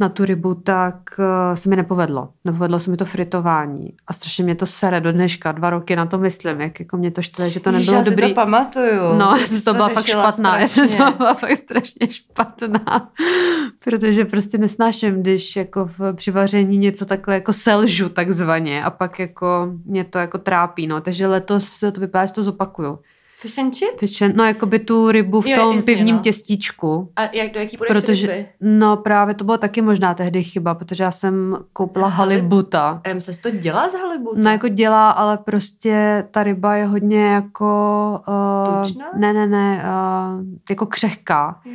na, tu rybu, tak uh, se mi nepovedlo. Nepovedlo se mi to fritování. A strašně mě to sere do dneška. Dva roky na to myslím, jak jako mě to štve, že to nebylo já si dobrý. to pamatuju. No, já jsem to byla fakt špatná. Já jsem strašně. to byla fakt strašně špatná. *laughs* Protože prostě nesnáším, když jako v, při vaření něco takhle jako selžu takzvaně a pak jako mě to jako trápí. No. Takže letos to vypadá, že to zopakuju. Fish and chips? Fish and- No jako by tu rybu v Jo, tom jasně, pivním no. těstíčku. A jak do jaký Protože, ryby? no právě to bylo taky možná tehdy chyba, protože já jsem koupila Halib- halibuta. Já myslím, to dělá z halibuta. No jako dělá, ale prostě ta ryba je hodně jako... Uh, Tučná? ne, ne, ne, uh, jako křehká. Jo.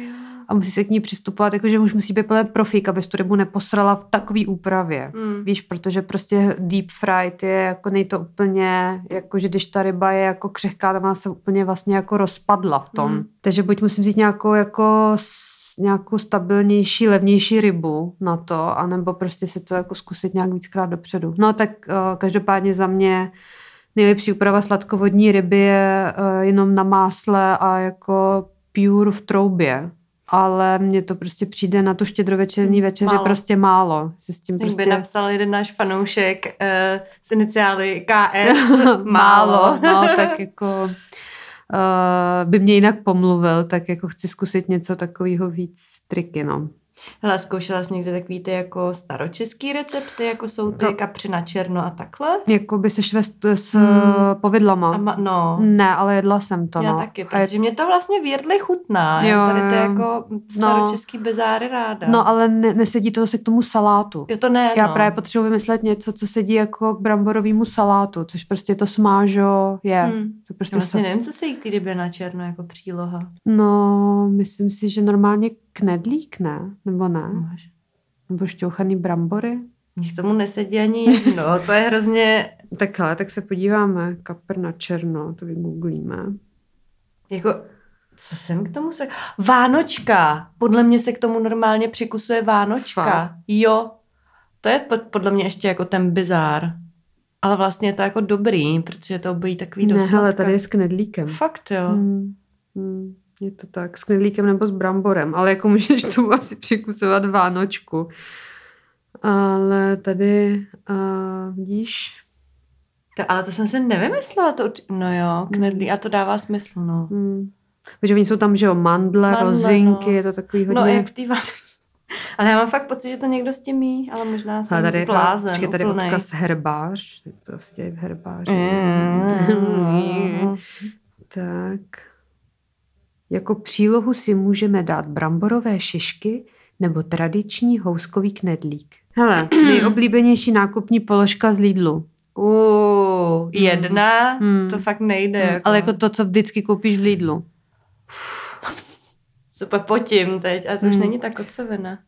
A musí se k ní přistupovat, jakože už musí být plně profík, abys tu rybu neposrala v takové úpravě. Mm. Víš, protože prostě deep fried je jako nej to úplně, jako že když ta ryba je jako křehká, ona se úplně vlastně jako rozpadla v tom. Mm. Takže buď musím vzít nějakou jako nějakou stabilnější, levnější rybu na to, anebo prostě si to jako zkusit nějak víckrát dopředu. No tak uh, každopádně za mě nejlepší úprava sladkovodní ryby je uh, jenom na másle a jako pure v troubě. Ale mně to prostě přijde na tu štědrovečerní večeře Málo. prostě málo. Si s tím Jak prostě... by napsal jeden náš fanoušek uh, s iniciály KS, *laughs* málo. No, tak *laughs* jako uh, by mě jinak pomluvil, tak jako chci zkusit něco takového víc triky, no. Hele, zkoušela jsi někdy takový ty jako staročeský recepty, jako jsou ty No. kapři na černo a takhle? Jako by se šve s, s Hmm. hmm. povidlama. A ma, no, Ne, ale jedla jsem to, já no. taky, A je, mě to vlastně věrdli chutná. Jo, já tady ty jo. jako staročeský bezáry ráda. no, ale ne, nesedí to zase k tomu salátu. Jo, to ne, Já no. právě potřebuji vymyslet něco, co sedí jako k bramborovému salátu, což prostě to smážo je. Hmm. To prostě Já vlastně se... nevím, co se jí k té na černo jako příloha. No, myslím si, že normálně knedlík, ne? Nebo ne? Máš. Nebo šťouchaný brambory? K tomu nesedí ani jedno, *laughs* to je hrozně, Tak ale, tak se podíváme. Kapr na černo, to vygooglíme. jako, co jsem k tomu se... Vánočka! Podle mě se k tomu normálně přikusuje Vánočka. Fakt? Jo. To je pod- podle mě ještě jako ten bizár. Ale vlastně je to jako dobrý, protože to obojí takový Ne, dost hele, sladké. tady je s knedlíkem. Fakt jo. Hmm. Hmm. Je to tak, s knedlíkem nebo s bramborem, ale jako můžeš *laughs* tu asi přikusovat Vánočku. Ale tady, uh, vidíš, To, ale to jsem si nevymyslela. To, no jo, knedlí. A to dává smysl, no. hmm. protože oni jsou tam, že jo, mandle, Mandle, rozinky, no. je to takový hodně... No jak v té. Ale já mám fakt pocit, že to někdo s tím jí, ale možná jsem Ale tady, blázen. počkej, tady úplnej. odkaz herbář, to vlastně je v herbáři. Mm. *laughs* tak. Jako přílohu si můžeme dát bramborové šišky nebo tradiční houskový knedlík. Hele, *clears throat* nejoblíbenější nákupní položka z Lidlu. Uh, jedna, Hmm. to fakt nejde. Hmm, Jako. Ale jako to, co vždycky koupíš v Lidlu. Super potím teď, a to už Hmm. není ta kocovina.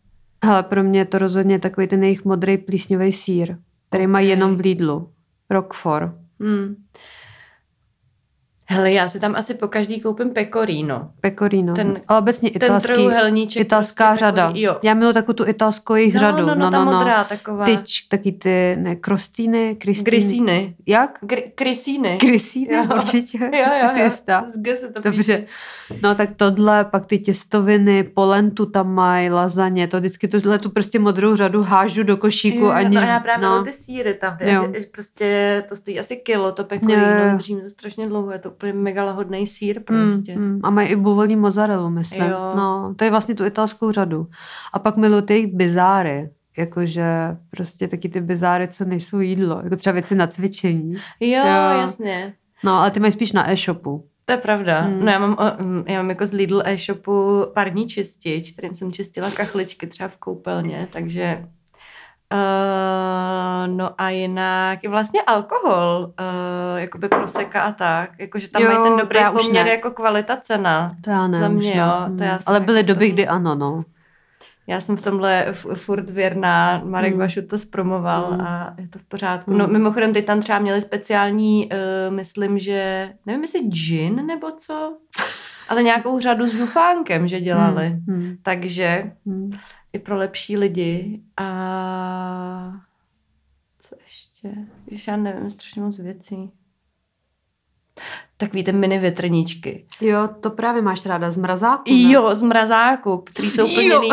Hele, pro mě je to rozhodně takový ten jejich modrý plísňový sír, který mají Ok. jenom v Lidlu. Roquefort. Hmm. Hele, já si tam asi po každý koupím pecorino. Pecorino. Ten- Ale obecně Ten italský, trojuhelníček. italská prostě řada. pecorino. Jo. Já miluji takovou tu italskou jejich no, řadu. No, no, ta modrá taková. Tyč, taky ty, ne, krostýny, kristýny. Grisíny. Jak? Gr- Krysíny. Kristýny, Jo. určitě. Jo, jo, Jsi jo. jistá? Z G se to píše. Dobře. No tak tohle, pak ty těstoviny, polentu tam mají, lazaně, to vždycky tohle tu prostě modrou řadu hážu do košíku, Jo, aniž... no, a já právě no. no. ty síry tam, Jo. že, že prostě to stojí asi kilo, to pecorino, držím to strašně dlouho, je to úplně mega lahodný sír Mm, prostě. mm, a mají i buvolní mozzarellu, myslím. Jo. No, to je vlastně tu italskou řadu. A pak miluji ty jejich bizáry. Jakože prostě taky ty bizáry, co nejsou jídlo. Jako třeba věci na cvičení. Jo, Jo. jasně. No, ale ty mají spíš na e-shopu. To je pravda. Mm. No já mám, mm, já mám jako z Lidl e-shopu parní čistič, kterým jsem čistila kachličky třeba v koupelně, takže Uh, no a jinak i vlastně alkohol, uh, jakoby proseka a tak, jakože tam Jo, mají ten dobrý poměr ne. jako kvalita cena. To já ne. Za mě ne. jo, Mm. to já ale byly doby, kdy ano, no. Já jsem v tomhle f- furt věrná, Marek Mm. Vašu to zpromoval Mm. a je to v pořádku. Mm. No mimochodem, teď tam třeba měli speciální, uh, myslím, že, nevím jestli gin nebo co, *laughs* ale nějakou řadu s žufánkem, že dělali. Hmm. Takže Hmm. I pro lepší lidi. A co ještě? Když já nevím, strašně moc věcí. Takový ty mini větrníčky. Jo, to právě máš ráda z mrazáku, ne? Jo, z mrazáku, který jsou plněný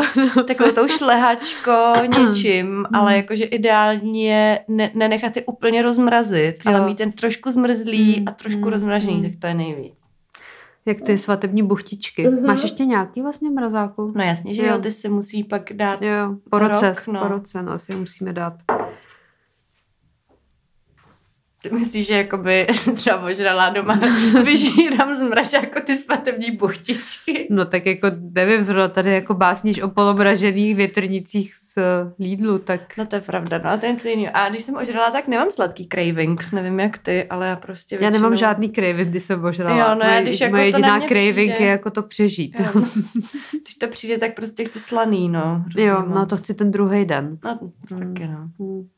takovou tou šlehačkou *clears throat* něčím, ale jakože ideální je ne, nenechat je úplně rozmrazit, Jo. ale mít ten trošku zmrzlý Mm, a trošku mm, rozmražený, mm. tak to je nejvíc. Jak ty svatební buchtičky. Mhm. Máš ještě nějaký vlastně mrazáku? No jasně, že Jo. jo, ty si musí pak dát Jo, po roce, Rok, no. po roce, no, asi je musíme dát. Myslíš, že jakoby *laughs* třeba ožrala doma *laughs* vyžírám z mražáku ty svatební buchtičky? No tak jako, nevím, zrovna tady jako básníš o polomražených větrnicích z Lidlu, tak No to je pravda, no a to je něco jiného. A když jsem ožrala, tak nemám sladký cravings, nevím jak ty, ale já prostě já většinou... nemám žádný craving, když jsem ožrala. Jo, no já moje, když jako moje to na jediná mě craving přijde- je jako to přežít. Jo. *laughs* Když to přijde, tak prostě chci slaný, no. jo, no to chci ten druhý den. No, to taky, no. Hmm.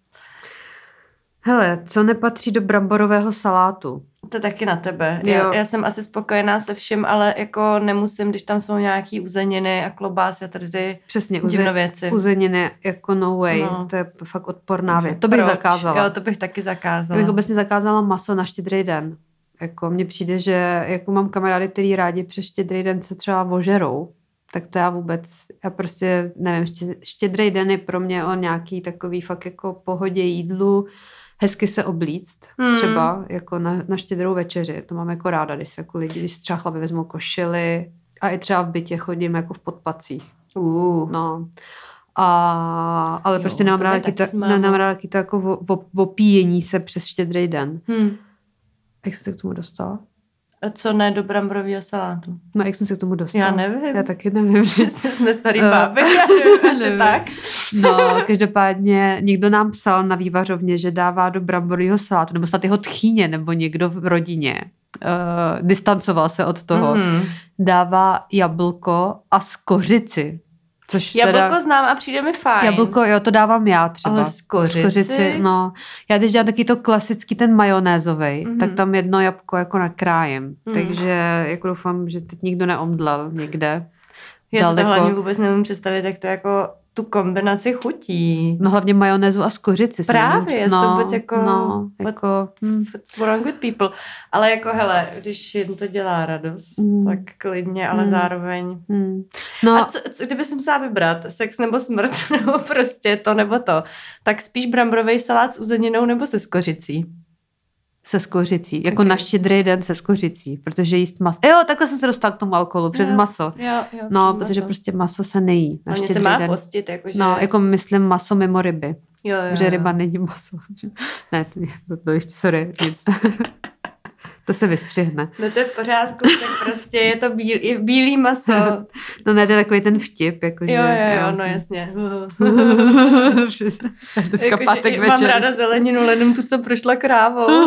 Hele, co nepatří do bramborového salátu? To taky na tebe. Jo. Já, já jsem asi spokojená se vším, ale jako nemusím, když tam jsou nějaký uzeniny a klobásy a tady ty Přesně, uze, divnověci. uzeniny jako no way. No. To je fakt odporná věc. To bych Proč? zakázala. Jo, to bych taky Já zakázala. bych obecně zakázala maso na štědrý den. Jako mně přijde, že jako mám kamarády, který rádi přes štědrý den se třeba ožerou, tak to já vůbec, já prostě nevím, ště- štědrý den je pro mě o nějaký takový fakt jako pohodě jídlu, hezky se oblíct, Hmm. třeba jako na, na štědrou večeři, to mám jako ráda, když se jako lidi, když třeba chlapi vezmou košily a i třeba v bytě chodím jako v podpacích. Uh. No. A, ale Jo, prostě to ráda taky to, nemám ráda taky to jako opíjení se přes štědrý den. Hm. Jak jsi se k tomu dostala? A co ne do bramborového salátu? No, jak jsem se k tomu dostala? Já nevím. Já taky nevím. *laughs* Jsme starý *laughs* Eh, báby, já nevím, *laughs* nevím. tak. No, každopádně někdo nám psal na vývařovně, že dává do bramborového salátu, nebo snad jeho tchýně, nebo někdo v rodině. Uh, distancoval se od toho. Mhm. Dává jablko a skořici. Což Jablko teda... znám a přijde mi fajn. Jablko, jo, to dávám já třeba. Ale skořici? Skořici, no. Já když dělám taky to klasický, ten majonézový, Mhm. tak tam jedno jabko jako nakrájem. Mhm. Takže jako doufám, že teď nikdo neomdlel někde. Já si to hlavně vůbec nemůžu představit, jak to jako tu kombinaci chutí. No hlavně majonézu a skořici. Právě, jestli to vůbec jako- No, jako hm. What's wrong with people? Ale jako hele, když jim to dělá radost, Mm. tak klidně, ale Mm. zároveň... A No, co, co, kdyby jsem musela vybrat, sex nebo smrt, *laughs* nebo prostě to nebo to, tak spíš bramborový salát s uzeninou nebo se skořicí. Se skořicí. Jako Ok. na štědrý den se skořicí, protože jíst maso. Jo, takhle jsem se dostala k tomu alkoholu, přes Jo, maso. Jo, jo. No, přes protože maso. prostě maso se nejí na Hlavně se má den. postit, jakože... No, jako myslím maso mimo ryby. jo, jo, že jo. ryba není maso. *laughs* ne, to, je- to ještě, sorry, nic. *laughs* to se vystřihne. No to je v pořádku, tak prostě je to bíl, je bílý maso. *laughs* No ne, to je takový ten vtip, jakože... Jo, jo, jo, no jasně. *laughs* Dneska Jakože pátek večer. Mám ráda zeleninu, jenom tu, co prošla krávou. *laughs*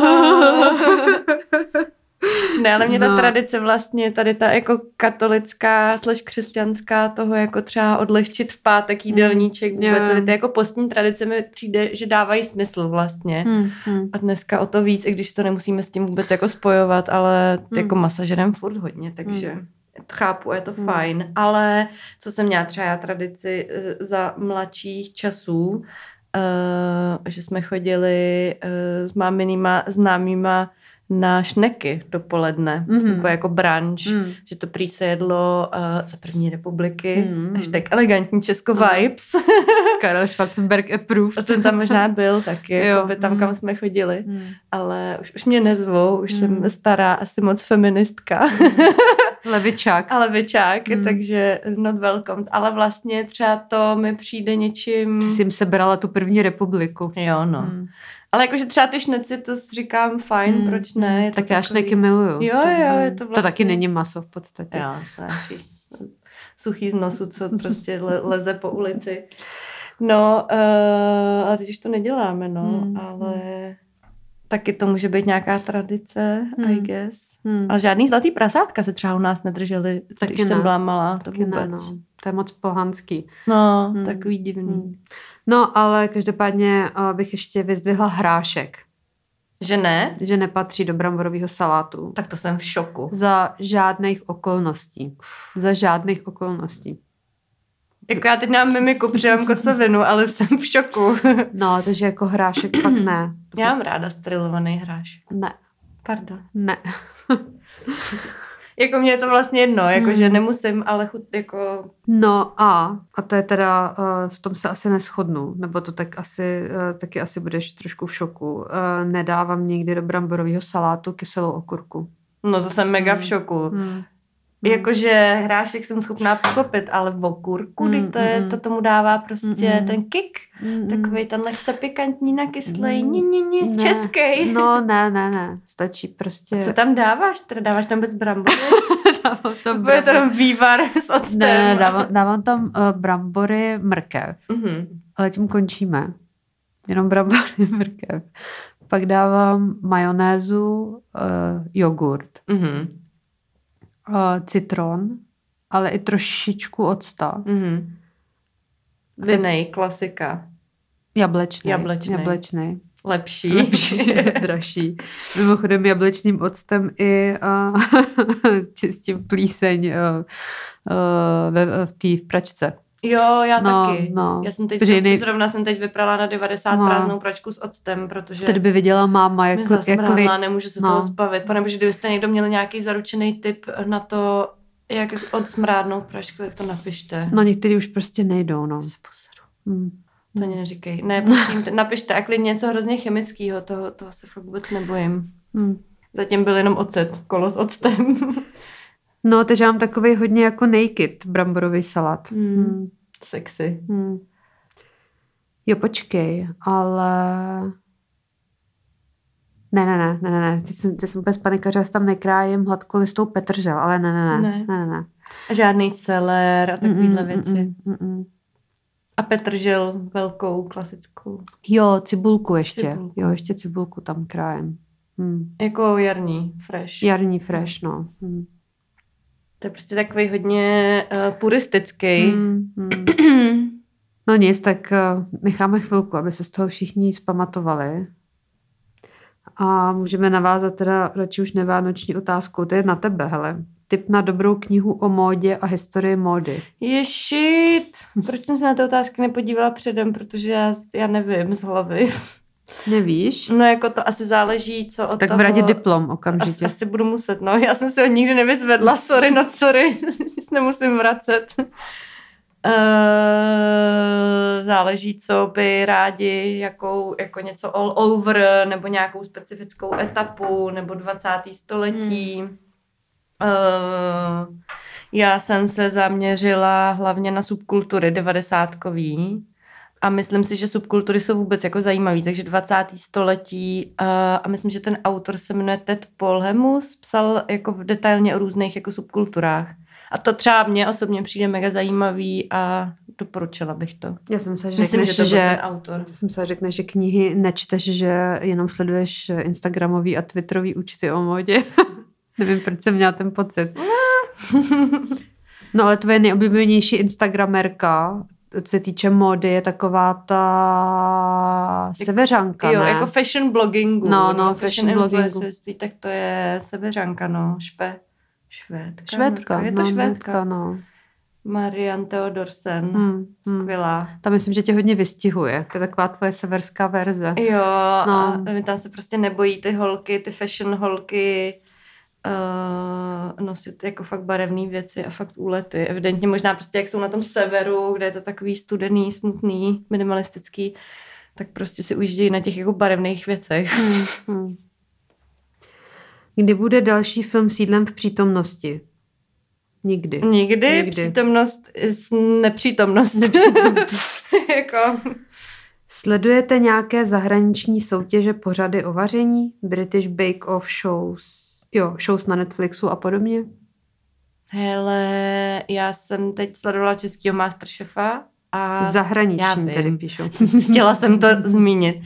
ne, ale mě ta No. tradice vlastně, tady ta jako katolická slash křesťanská toho jako třeba odlehčit v pátek jídelníček, Mm, vůbec tady ty jako postní tradice mi přijde, že dávají smysl vlastně. Hmm, hmm. A dneska o to víc, i když to nemusíme s tím vůbec jako spojovat, ale Hmm. jako masažerem furt hodně, takže Hmm. to chápu, je to Hmm. fajn. Ale co jsem měla třeba já tradici eh, za mladších časů, eh, že jsme chodili eh, s máminýma známýma na šneky dopoledne, Mhm. jako, jako brunch, Hmm. že to prý se jedlo uh, za první republiky, Mhm. až tak elegantní Česko Ano. vibes. *laughs* Karel Schwarzenberg approved. A ten tam možná byl taky, Jo, jako by tam, mhm. kam jsme chodili Hmm. ale už, už mě nezvou, už Hmm. jsem stará, asi moc feministka, Levičák. *laughs* ale vyčák, Hmm. takže not welcome. Ale vlastně třeba to mi přijde něčím... Ty jsi jim sebrala tu první republiku. Jo, no. Hmm. Ale jakože třeba ty šneci, to říkám fajn, Hmm. proč ne? Je to Tak já takový- šneky miluju. Jo, jo, je to To taky vlastně- není maso v podstatě. Jo, snáší. Suchý z nosu, co prostě le, *laughs* leze po ulici. No, uh, ale teď už to neděláme, no, Hmm. ale taky to může být nějaká tradice, hmm. I guess. Hmm. Ale žádný zlatý prasátka se třeba u nás nedrželi, Taky když ne. jsem byla malá, to Taky vůbec. ne, no. To je moc pohanský. No, Hmm. takový divný. Hmm. No, ale každopádně uh, bych ještě vyzdvihla hrášek, Že ne? že nepatří do bramborového salátu. Tak to jsem v šoku. Za žádných okolností. Za žádných okolností. Jako já teď nám mimiku přijám kocovinu, ale jsem v šoku. *laughs* No, takže jako hrášek fakt ne. *clears throat* Já mám ráda sterilovaný hrášek. Ne, Pardon. ne. *laughs* Jako mě je to vlastně jedno, jako Hmm. že nemusím, ale chut, jako... No a, a to je teda, uh, v tom se asi neschodnu, nebo to tak asi, uh, taky asi budeš trošku v šoku. Uh, nedávám nikdy do bramborového salátu kyselou okurku. No to jsem mega v Hmm. šoku. Hmm. Jakože hrášek jsem schopná pokopit, ale v okurku, Mm, mm, to, je, mm, to tomu dává prostě mm, ten kick. Mm, Takový ten lehce pikantní, nakyslej, Mm, ni, ni, ni, ne. český. No, ne, ne, ne. Stačí prostě... Co tam dáváš? Teda dáváš tam vůbec brambory? *laughs* dávám tam brambory. tam vývar s octem. Ne, dávám, dávám tam uh, brambory, mrkev. Mhm. Ale tím končíme. Jenom brambory, *laughs* mrkev. Pak dávám majonézu, uh, jogurt, Mhm. Uh, citron, ale i trošičku octa. Mhm. Vinej, klasika. Jablečný. Jablečný. Jablečný. Lepší. Lepší, *laughs* dražší. Mimochodem jablečným octem i uh, *laughs* čistím plíseň uh, uh, ve, v té v pračce. Jo, já No, taky. no. Já jsem teď, Protože zrovna, nej- zrovna jsem teď vyprala na 90 No. prázdnou pračku s octem, protože Vtedy by viděla máma, jak, jak zasmrádla, nemůžu se no. toho zbavit. Pane bože, kdybyste někdo měl nějaký zaručený tip na to, jak odsmrádnout pračku, tak to napište. No některý už prostě nejdou, no. Se. Hmm. To ani neříkej. Ne, prosím, napište. A klidně něco hrozně chemického, toho, toho se fakt vůbec nebojím. Hmm. Zatím byl jenom ocet, kolo s octem. *laughs* No, takže mám takový hodně jako naked bramborový salát. Hmm. Hmm. Sexy. Hmm. Jo, počkej, ale... Ne, ne, ne, ne, ne, ne. Ty jsem, ty jsem úplně spanikařila, tam nekrájím hladkolistou petržel, ale ne, ne, ne, Ne. ne, ne, ne. A žádný celer a takovýhle Mm, mm, věci. mm, mm, mm. A petržel velkou, klasickou. Jo, cibulku ještě. Cibulku. Jo, ještě cibulku tam krájem. Hmm. Jako jarní, fresh. Jarní fresh, no. Hmm. To je prostě takový hodně uh, puristický. Hmm, hmm. *clears throat* No nic, tak uh, necháme chvilku, aby se z toho všichni zpamatovali. A můžeme navázat teda radši už nevánoční otázkou. To je na tebe, hele. Tip na dobrou knihu o módě a historii módy. Je shit. Proč jsem se na ty otázky nepodívala předem, protože já, já nevím z hlavy. *laughs* Nevíš? No jako to asi záleží, co od Tak toho... vradi diplom okamžitě. asi budu muset, no. Já jsem si ho nikdy nevyzvedla, sorry, no sorry. *laughs* Nic nemusím vracet. Uh, záleží, co by rádi, jakou, jako něco all over, nebo nějakou specifickou etapu, nebo 20. století. Hmm. Uh, já jsem se zaměřila hlavně na subkultury devadesátkový a myslím si, že subkultury jsou vůbec jako zajímavý, takže 20. století uh, a myslím, že ten autor se jmenuje Ted Polhemus, psal jako detailně o různých jako subkulturách. A to třeba mně osobně přijde mega zajímavý a doporučila bych to. Já jsem se že Myslím, řekneš, že to byl že, ten autor. jsem se řekneš, že knihy nečteš, že jenom sleduješ Instagramový a Twitterový účty o módě. *laughs* Nevím, proč jsem měla ten pocit. No ale tvoje nejoblíbenější Instagramerka, co se týče módy, je taková ta seveřanka, jo, ne? jako fashion bloggingu. No, no, fashion bloggingu. influencerství, tak to je seveřanka, no, šve, švédka. Švédka. Je to no, švédka. no. Marian Theodorsen, Hmm, hmm. skvělá. Tam myslím, že tě hodně vystihuje. To je taková tvoje severská verze. Jo, No. a tam se prostě nebojí ty holky, ty fashion holky uh, nosit jako fakt barevné věci a fakt úlety. Evidentně možná prostě jak jsou na tom severu, kde je to takový studený, smutný, minimalistický, tak prostě si ujíždějí na těch jako barevných věcech. Hmm, hmm. Kdy bude další film sídlem v přítomnosti? Nikdy. Nikdy, Nikdy. přítomnost is nepřítomnost. *laughs* jako, Sledujete nějaké zahraniční soutěže pořady o vaření? British Bake Off shows? Jo, shows na Netflixu a podobně? hele, já jsem teď sledovala českýho Masterchefa a Zahraniční tedy píšou. *laughs* Chtěla jsem to zmínit.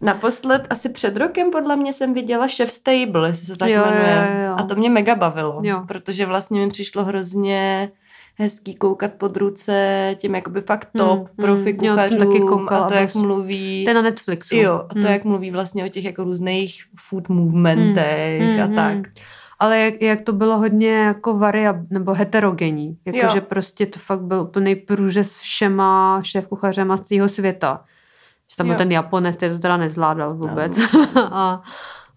Naposled asi před rokem podle mě jsem viděla Chef Stable, jestli se tak Jo, jmenuje. jo, jo. A to mě mega bavilo, Jo. protože vlastně mi přišlo hrozně hezký koukat pod ruce tím jakoby fakt Hmm, top hmm. profi to jsem taky kuchařům koukala, a to, jak mluví. To je na Netflixu. Jo, a to, Hmm. jak mluví vlastně o těch jako různých food movementech Hmm, a hmm, tak. hmm. Ale jak, jak to bylo hodně jako variab, nebo heterogenní. Jakože prostě to fakt byl úplný průřez všema šéf kuchařema z celého světa. Že tam byl ten Japonec, který to teda nezvládal vůbec. *laughs* a,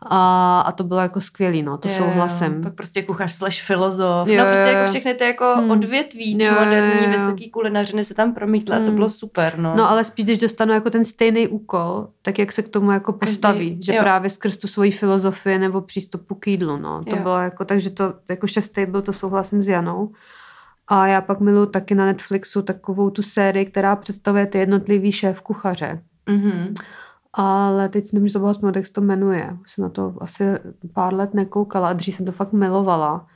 a, a to bylo jako skvělý, no, to Jo, souhlasím. Jo, pak prostě kuchař slash filozof. Jo, no prostě jako všechny ty jako Hmm. odvětví, ty Jo, moderní, jo. vysoký kulinařiny se tam promítly a to Hmm. bylo super, no. No ale spíš, když dostanu jako ten stejný úkol, tak jak se k tomu jako Každý- postaví, že jo. právě skrz tu svoji filozofii nebo přístupu k jídlu, no. To Jo. bylo jako, takže to, jako Chef Stable, to souhlasím s Janou. A já pak miluji taky na Netflixu takovou tu sérii, která představuje ty jednotlivý šéf kuchaře. Mhm. Ale teď si nemůžu vzpomenout, jak se to jmenuje. Už jsem na to asi pár let nekoukala a dřív jsem to fakt milovala.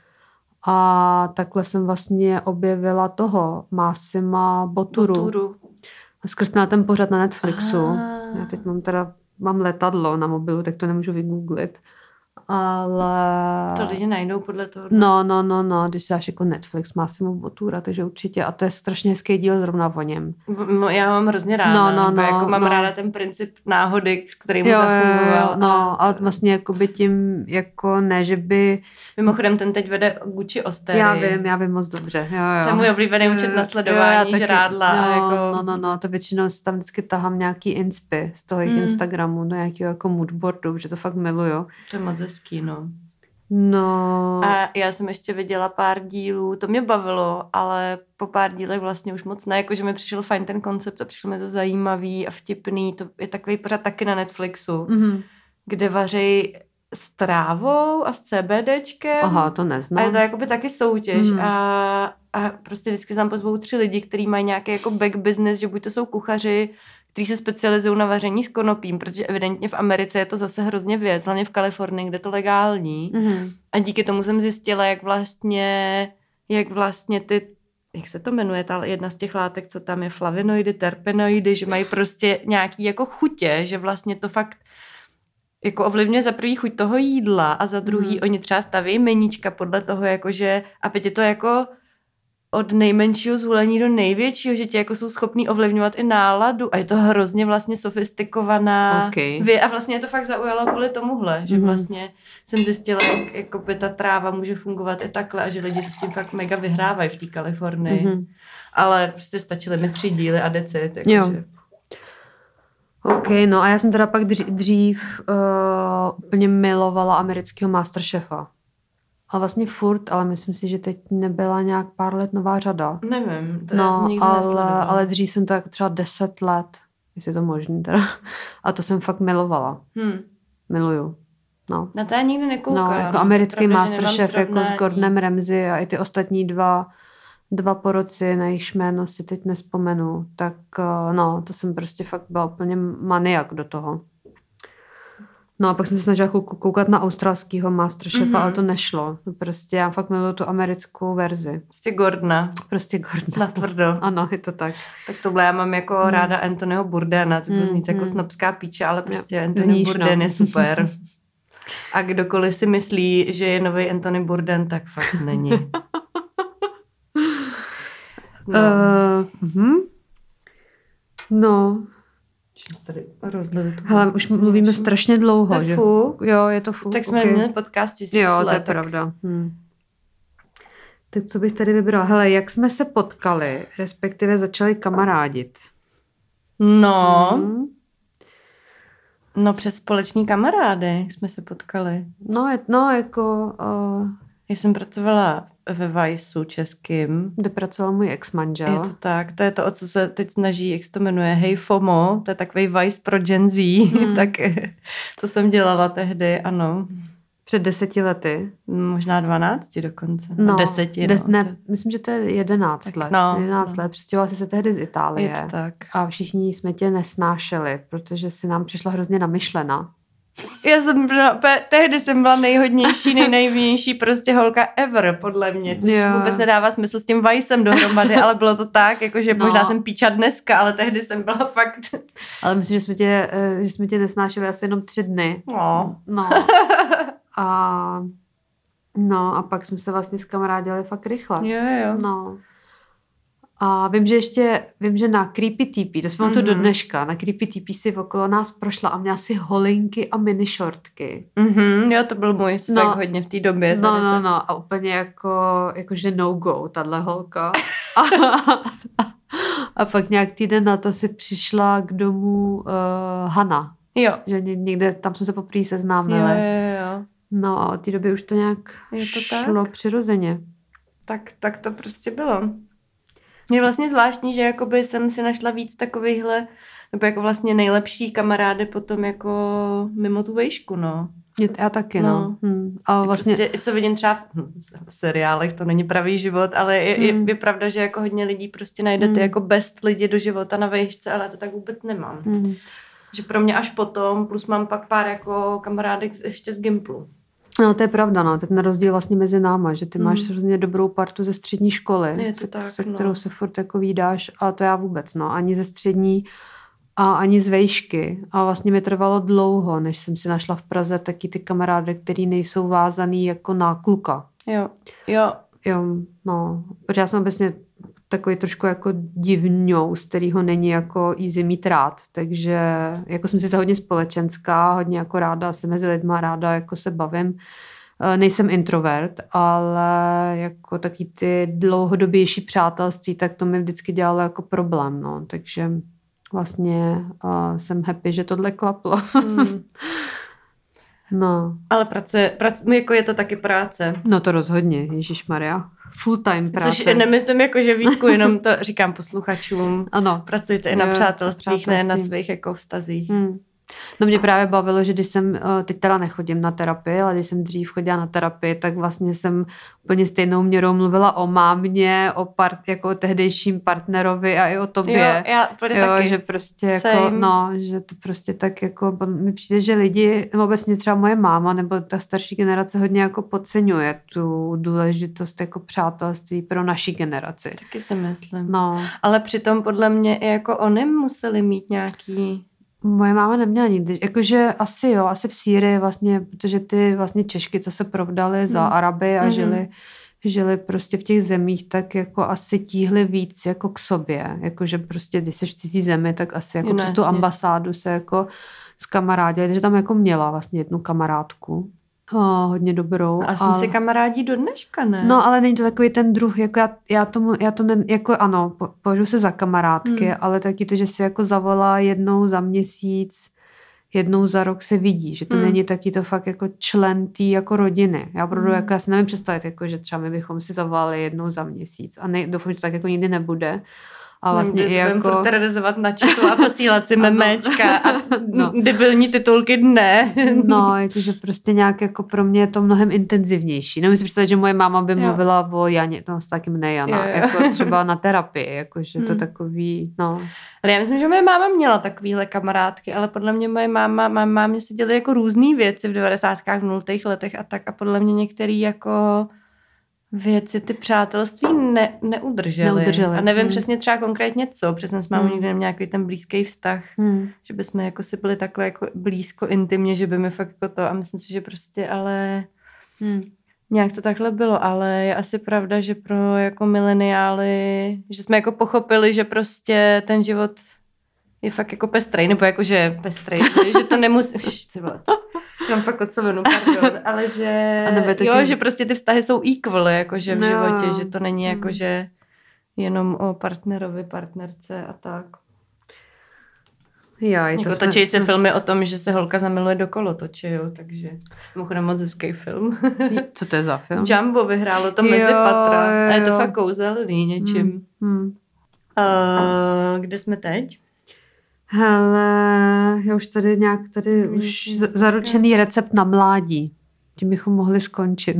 A takhle jsem vlastně objevila toho Massima Boturu. Boturu. Skrz na ten pořad na Netflixu. Ah. Já teď mám teda, mám letadlo na mobilu, tak to nemůžu vygooglit. Ale... To lidi najdou podle toho. No, no, no, no, když dáš jako Netflix, má Simo Botura, takže určitě. A to je strašně hezký díl zrovna o něm. Já mám hrozně ráda. No, no, nebo no, jako mám no. ráda ten princip náhody, s kterým Jo, jo, zafungoval. jo, no, a vlastně jako by tím, jako ne, že by... Mimochodem, ten teď vede Gucci Ostery. Já vím, já vím moc dobře, jo, jo. To je můj oblíbený účet Jo, na jo, sledování, že taky. rádla. a Jo, jako... No, no, no, to většinou si tam vždycky tahám nějaký inspy z toho jejich Mm. Instagramu, nějakého jako moodboardu, že to fakt miluju. To je moc hezký, no. No, A já jsem ještě viděla pár dílů, to mě bavilo, ale po pár dílech vlastně už moc ne, jakože mi přišel fajn ten koncept a přišlo mi to zajímavý a vtipný, to je takový pořád taky na Netflixu, mhm. kde vaří s trávou a s CBDčkem. aha, to A neznám. je to jakoby taky soutěž Mhm. a, a prostě vždycky tam pozvou tři lidi, kteří mají nějaký jako back business, že buď to jsou kuchaři, kteří se specializují na vaření s konopím, protože evidentně v Americe je to zase hrozně věc, hlavně v Kalifornii, kde je to legální. Mhm. A díky tomu jsem zjistila, jak vlastně, jak vlastně ty, jak se to jmenuje, ta jedna z těch látek, co tam je, flavinoidy, terpenoidy, že mají prostě nějaký jako chutě, že vlastně to fakt jako ovlivňuje za prvý chuť toho jídla a za druhý Mhm. oni třeba staví meníčka podle toho, jakože a teď je to jako od nejmenšího zvolení do největšího, že ti jako jsou schopní ovlivňovat i náladu a je to hrozně vlastně sofistikovaná Ok. vě- a vlastně je to fakt zaujalo kvůli tomuhle, že Mhm. vlastně jsem zjistila, jak jako by ta tráva může fungovat i takhle a že lidi se s tím fakt mega vyhrávají v té Kalifornii. Mhm. Ale prostě stačily mi tři díly a decit. Jo. Jakože. OK, no a já jsem teda pak dřív, dřív uh, úplně milovala amerického Masterchefa. A vlastně furt, ale myslím si, že teď nebyla nějak pár let nová řada. Nevím, to já jsem No, nikdy ale, nesledovala. ale dřív jsem to jako třeba deset let, jestli je to možný teda. A to jsem fakt milovala. Hm. Miluju. No. Na to já nikdy nekoukala. No, jako no. americký Pravda, Masterchef jako s. Gordonem Ramsay a i ty ostatní dva, dva poroci, na jejich jméno si teď nespomenu, tak eh, no, to jsem prostě fakt byla úplně maniak do toho. No a pak jsem se snažila chvilku koukat na australského Masterchefa, Mhm. ale to nešlo. No Prostě já fakt miluju tu americkou verzi. Prostě Gordona. Prostě Gordon. Na tvrdo. *laughs* Ano, je to tak. Tak tohle já mám jako Hmm. ráda Anthonyho Bourdena, to Hmm, znít jako hmm. snobská píče, ale prostě Jo, Anthony zníš, Bourdain no. je super. *laughs* A kdokoliv si myslí, že je nový Anthony Bourdain, tak fakt není. *laughs* No, Uh, uh-huh. no, čím se tady rozlili tu hele, už mluvíme nevšimla. strašně dlouho, To je že? fuk. Jo, je to fuk. Tak jsme ok. neměli podcast tisíc Jo, to let. je tak- pravda. Hm. Tak co bych tady vybrala? Hele, jak jsme se potkali, respektive začali kamarádit? No, Hm. no přes společní kamarády jsme se potkali. No, je, no, jako, uh, Já jsem pracovala ve Vajsu českým. kde pracoval můj ex-manžel. Je to tak, to je to, o co se teď snaží, jak se to jmenuje, Hey FOMO, to je takový Vice pro Gen Z, Hmm. *laughs* tak to jsem dělala tehdy, ano. Před deseti lety. Možná 12 dokonce. No, deseti, des, no. ne, myslím, že to je jedenáct Tak let. no, jedenáct no. let. Přestěhovala jsi se tehdy z Je Itálie. to tak. A všichni jsme tě nesnášeli, protože si nám přišla hrozně namyšlena. Já jsem byla, tehdy jsem byla nejhodnější, nejnejvější prostě holka ever, podle mě, což jo. vůbec nedává smysl s tím Vajsem dohromady, ale bylo to tak, jakože no. možná jsem píča dneska, ale tehdy jsem byla fakt... Ale myslím, že jsme tě, eh, že jsme tě nesnášeli asi jenom tři dny. No. No. *laughs* A, no a pak jsme se vlastně s kamarádili fakt rychle. Jo, jo. No. A vím, že ještě, vím, že na Creepy TP, to jsme mm-hmm. to do mhm. dneška, na Creepy TP si okolo nás prošla a měla si holinky a mini shortky. Mm-hmm, jo, to byl můj svek no, hodně v té době. No, no, no, a úplně jako, jakože no go, tahle holka. *laughs* a, a pak nějak týden na to si přišla k domu uh, Hana. Jo. Že někde, tam jsme se poprvé seznámili. Jo, jo, jo. No a od té doby už to nějak Je to šlo tak? přirozeně. Tak, tak to prostě bylo. Je vlastně zvláštní, že jakoby jsem si našla víc takovýchhle, nebo jako vlastně nejlepší kamarády potom jako mimo tu vejšku, no. Já taky, no. no. Hmm. A vlastně... Prostě, co vidím třeba v, hm, v seriálech, to není pravý život, ale je, hmm. je, je pravda, že jako hodně lidí prostě najdete hmm. jako best lidi do života na vejšce, ale to tak vůbec nemám. Hmm. Že pro mě až potom, plus mám pak pár jako kamarádek ještě z Gimplu. No, to je pravda, no. Ten rozdíl vlastně mezi náma, že ty mm. máš hrozně dobrou partu ze střední školy, je to se, tak, se no. kterou se furt jako výdáš, a to já vůbec, no. Ani ze střední a ani z vejšky. A vlastně mi trvalo dlouho, než jsem si našla v Praze taky ty kamarády, který nejsou vázaný jako na kluka. Jo, jo. Jo, no. Protože já jsem obecně takový trošku jako divňou, z kterého není jako easy mít rád. Takže jako jsem si hodně společenská, hodně jako ráda se mezi lidma, ráda jako se bavím. Eh, nejsem introvert, ale jako taky ty dlouhodobější přátelství, tak to mi vždycky dělalo jako problém, no. Takže vlastně uh, jsem happy, že tohle klaplo. Mm. *laughs* no. Ale pracuje, pracuje, jako je to taky práce. No to rozhodně, Ježíš Maria full time práce. Což nemyslím jako, že Vítku, jenom to říkám posluchačům. Ano. Pracujete i na přátelstvích, ne na svých jako vztazích. Hmm. No mě právě bavilo, že když jsem, eh, teď teda nechodím na terapii, ale když jsem dřív chodila na terapii, tak vlastně jsem úplně stejnou měrou mluvila o mámě, o part, jako o tehdejším partnerovi a i o tobě. Jo, já jo, taky. že prostě jako, Same. no, že to prostě tak jako, mi přijde, že lidi, nebo obecně třeba moje máma, nebo ta starší generace hodně jako podceňuje tu důležitost jako přátelství pro naší generaci. Taky si myslím. No. Ale přitom podle mě i jako oni museli mít nějaký Moje máma neměla nikdy, jakože asi jo, asi v Sýrii vlastně, protože ty vlastně Češky, co se provdali za mm. Araby a mm. žili, žili prostě v těch zemích, tak jako asi tíhli víc jako k sobě, jakože prostě, když jsi v cizí zemi, tak asi jako jo, přes tu ambasádu se jako s kamarádě, takže tam jako měla vlastně jednu kamarádku, Oh, hodně dobrou. A jsme ale... si kamarádí do dneška, ne? No, ale není to takový ten druh, jako já, já tomu, já to ne, jako ano, po, považuji se za kamarádky, hmm. ale taky to, že si jako zavolá jednou za měsíc, jednou za rok se vidí, že to hmm. není taky to fakt jako člen té jako rodiny. Já opravdu hmm. jako, já si nevím představit, jako, že třeba my bychom si zavolali jednou za měsíc a ne, doufám, že to tak jako nikdy nebude. A vlastně i jako... terorizovat na četu a posílat si *laughs* memečka a *laughs* no. debilní titulky dne. *laughs* no, jakože prostě nějak jako pro mě je to mnohem intenzivnější. Nemůžu si představit, že moje máma by jo. mluvila o Janě, no s taky mne Jana, jo, jo. jako třeba na terapii, jakože hmm. to takový, no. Ale já myslím, že moje máma měla takovýhle kamarádky, ale podle mě moje máma, má mámě se děly jako různé věci v 90. v 0. letech a tak a podle mě některý jako věci ty přátelství ne, neudržely. neudržely. A nevím hmm. přesně třeba konkrétně co, přesně jsme hmm. nikdy nějaký ten blízký vztah, hmm. že bychom jako si byli takhle jako blízko intimně, že by mi fakt jako to a myslím si, že prostě ale hmm. nějak to takhle bylo, ale je asi pravda, že pro jako mileniály, že jsme jako pochopili, že prostě ten život je fakt jako pestrej, nebo jako, že pestrej, že to nemusí, *laughs* mám fakt odsovenu, pardon, *laughs* ale že, jo, že prostě ty vztahy jsou equal, jakože v no. životě, že to není jako, že jenom o partnerovi, partnerce a tak. Jo, jako to točí jsme... se filmy o tom, že se holka zamiluje do kolotoče, jo, takže mimochodem moc hezký film. Co to je za film? Jumbo vyhrálo to mezi patra. A je to fakt kouzelný něčím. Hmm. Hmm. Uh, kde jsme teď? Hele, já už tady nějak tady mm, už zaručený recept na mládí. Tím bychom mohli skončit.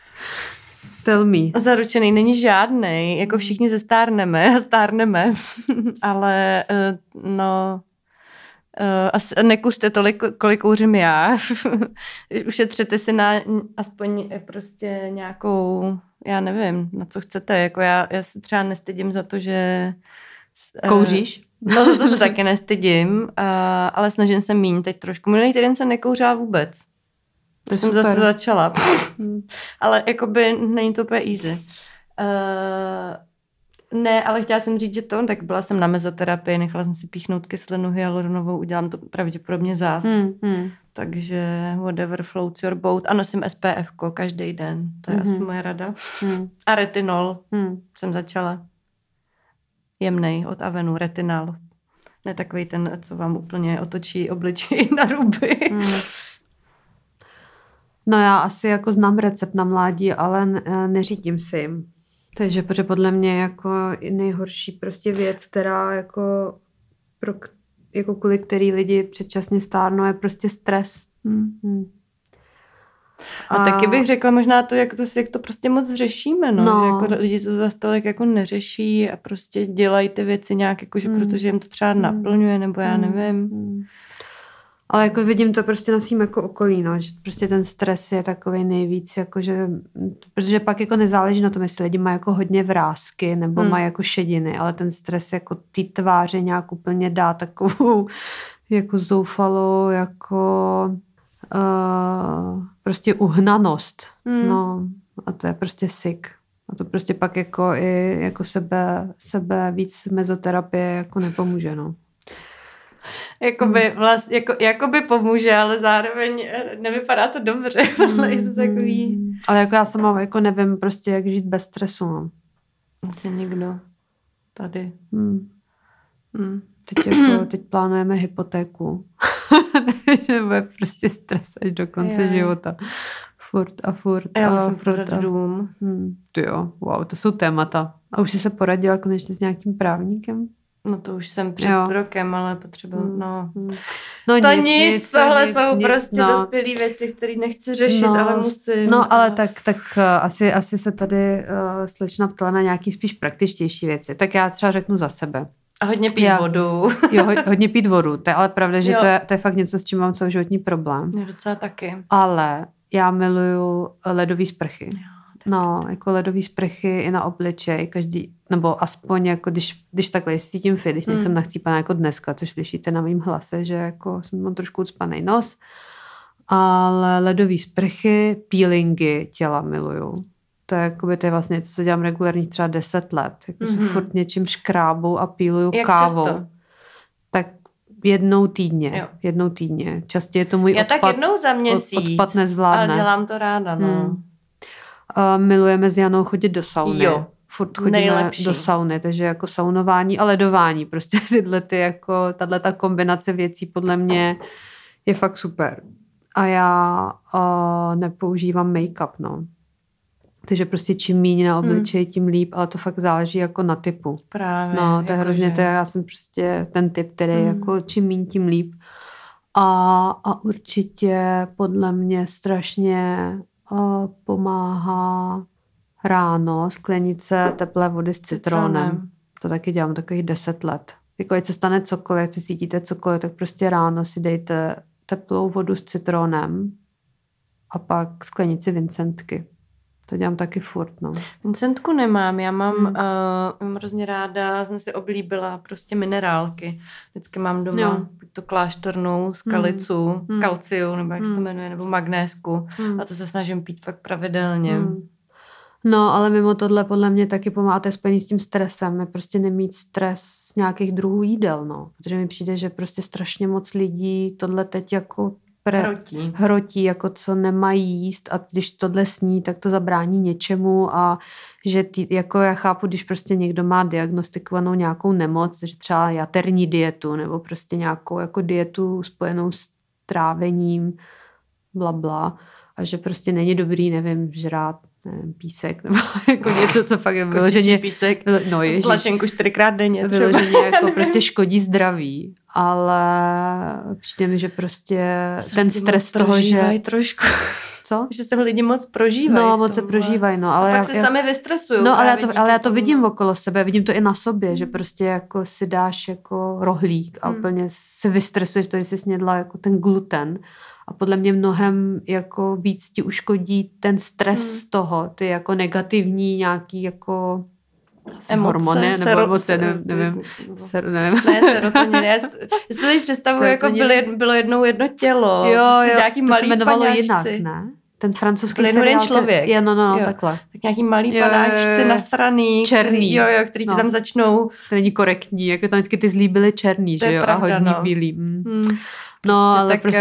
*laughs* Tell me. Zaručený není žádný, jako všichni zestárneme a stárneme, *laughs* ale eh, no asi nekuřte tolik, kolik kouřím já. *laughs* Ušetřete si na aspoň prostě nějakou, já nevím, na co chcete. Jako já, já se třeba nestydím za to, že... Kouříš? No to, to se taky nestydím, uh, ale snažím se míň teď trošku. Minulý týden jsem nekouřila vůbec. To jsem super. zase začala. ale jakoby není to úplně easy. Uh, ne, ale chtěla jsem říct, že to, tak byla jsem na mezoterapii, nechala jsem si píchnout kyselinu hyaluronovou, udělám to pravděpodobně zás. Hmm, hmm. Takže whatever floats your boat. A nosím SPF každý den. To je hmm. asi moje rada. Hmm. A retinol hmm. jsem začala. Jemnej od Avenu, retinol. Ne takový ten, co vám úplně otočí obličej *laughs* na ruby. Hmm. No já asi jako znám recept na mládí, ale neřídím si jim. Takže protože podle mě jako nejhorší prostě věc, která jako, pro, jako kvůli který lidi předčasně stárnou, je prostě stres. Hmm. Hmm. A, a taky bych řekla možná to, jak to, jak to prostě moc řešíme, no. no. Že jako lidi to za stolik jako neřeší a prostě dělají ty věci nějak, jako, že hmm. protože jim to třeba hmm. naplňuje, nebo já hmm. nevím. Hmm. Ale jako vidím to prostě nosím jako okolí, no, že prostě ten stres je takový nejvíc, jako že, protože pak jako nezáleží na tom, jestli lidi mají jako hodně vrázky nebo hmm. mají jako šediny, ale ten stres jako ty tváře nějak úplně dá takovou *laughs* jako zoufalo, jako uh, prostě uhnanost. Hmm. No, a to je prostě sick. A to prostě pak jako i jako sebe, sebe víc mezoterapie jako nepomůže, no jakoby, hmm. vlast, jako, jakoby pomůže, ale zároveň eh, nevypadá to dobře. *laughs* ale je to takový... Hmm. Ale jako já sama jako nevím prostě, jak žít bez stresu. No. Asi nikdo tady. Hmm. Hmm. Teď, jako, *clears throat* teď plánujeme hypotéku. *laughs* že bude prostě stres až do konce je. života. Furt a furt. A já musím prodat a... dům. Hmm. Ty jo, wow, to jsou témata. A už jsi se poradila konečně s nějakým právníkem? No to už jsem před jo. rokem, ale potřebuji, hmm. no. Hmm. No to nic, nic tohle nic, jsou nic, prostě no. dospělé věci, které nechci řešit, no, ale musím. No ale tak, tak uh, asi, asi se tady uh, slečna ptala na nějaký spíš praktičtější věci. Tak já třeba řeknu za sebe. A hodně pít já, vodu. *laughs* jo, hodně pít vodu. To je ale pravda, že to je, to je fakt něco, s čím mám životní problém. Já docela taky. Ale já miluju ledové sprchy. Jo. No, jako ledové sprchy i na obličej, každý, nebo aspoň jako když, když takhle cítím fit, když nejsem hmm. nachcípaná jako dneska, což slyšíte na mým hlase, že jako jsem mám trošku ucpaný nos, ale ledové sprchy, peelingy těla miluju. To je, jakoby, to je vlastně něco, co dělám regulárně třeba 10 let. Jako mm-hmm. se mhm. furt něčím škrábu a píluju Jak kávou. Často? Tak jednou týdně. Jo. Jednou týdně. Častěji je to můj Já odpad. tak jednou za měsíc. Odpad nezvládne. Ale dělám to ráda, no. Hmm. Uh, milujeme s Janou chodit do sauny. Jo. Furt chodíme Nejlepší. do sauny, takže jako saunování a ledování. Prostě *laughs* tyhle ty jako, tahle ta kombinace věcí podle mě je fakt super. A já uh, nepoužívám make-up, no. Takže prostě čím méně na hmm. obličeji, hmm. tím líp, ale to fakt záleží jako na typu. Právě. No, to je hrozně, že... to je, já jsem prostě ten typ, který hmm. jako čím méně, tím líp. A, a určitě podle mě strašně pomáhá ráno sklenice teplé vody s citronem. citronem. To taky dělám takových deset let. Jako ať se stane cokoliv, ať si cítíte cokoliv, tak prostě ráno si dejte teplou vodu s citronem a pak sklenici Vincentky. To dělám taky furt, no. Vincentku nemám, já mám, hmm. uh, mám hrozně ráda, jsem si oblíbila prostě minerálky. Vždycky mám doma jo. buď to kláštornou, skalicu, hmm. hmm. kalciu, nebo jak hmm. se to hmm. jmenuje, nebo magnésku. Hmm. A to se snažím pít fakt pravidelně. Hmm. No, ale mimo tohle podle mě taky pomáhá to s tím stresem. Je prostě nemít stres z nějakých druhů jídel, no. Protože mi přijde, že prostě strašně moc lidí tohle teď jako pre, hrotí. hrotí, jako co nemají jíst a když tohle sní, tak to zabrání něčemu a že ty, jako já chápu, když prostě někdo má diagnostikovanou nějakou nemoc, že třeba jaterní dietu nebo prostě nějakou jako dietu spojenou s trávením, bla, bla a že prostě není dobrý, nevím, žrát nevím, písek *laughs* nebo jako něco, co fakt je vyloženě... písek, no ježiš, tlačenku čtyřikrát denně. Vyloženě jako *laughs* prostě škodí zdraví, ale přijde mi, že prostě Jsem ten stres toho, že... trošku. Co? *laughs* Že se lidi moc prožívají. No, moc se prožívají, no. Ale a já, pak se já, sami vystresují. no, ale já, to, ale já to vidím okolo sebe, vidím to i na sobě, že prostě jako si dáš jako rohlík a Hmm. úplně se vystresuješ to, že jsi snědla jako ten gluten. A podle mě mnohem jako víc ti uškodí ten stres Hmm. z toho, ty jako negativní nějaký jako asi Emoce, hormony, nebo sero- emoce, se- nevím, nevím, ser, nevím. Ne, serotonin. Já si já si to teď představuji, jako bylo, bylo jednou jedno tělo. Jo, prostě jo, nějaký to malý se jmenovalo paňáčci. jinak, ne? Ten francouzský Byl seriál, člověk. Je, no, no, no, Jo. takhle. Tak nějaký malý Jo, panáčci nasraný. Černý. Který, jo, jo, který ti No. tam začnou. To není korektní, jako tam vždycky ty zlí byly černý, To že jo, pravda, a hodní no. bílí. Mm. Hmm, No, ale tak prostě,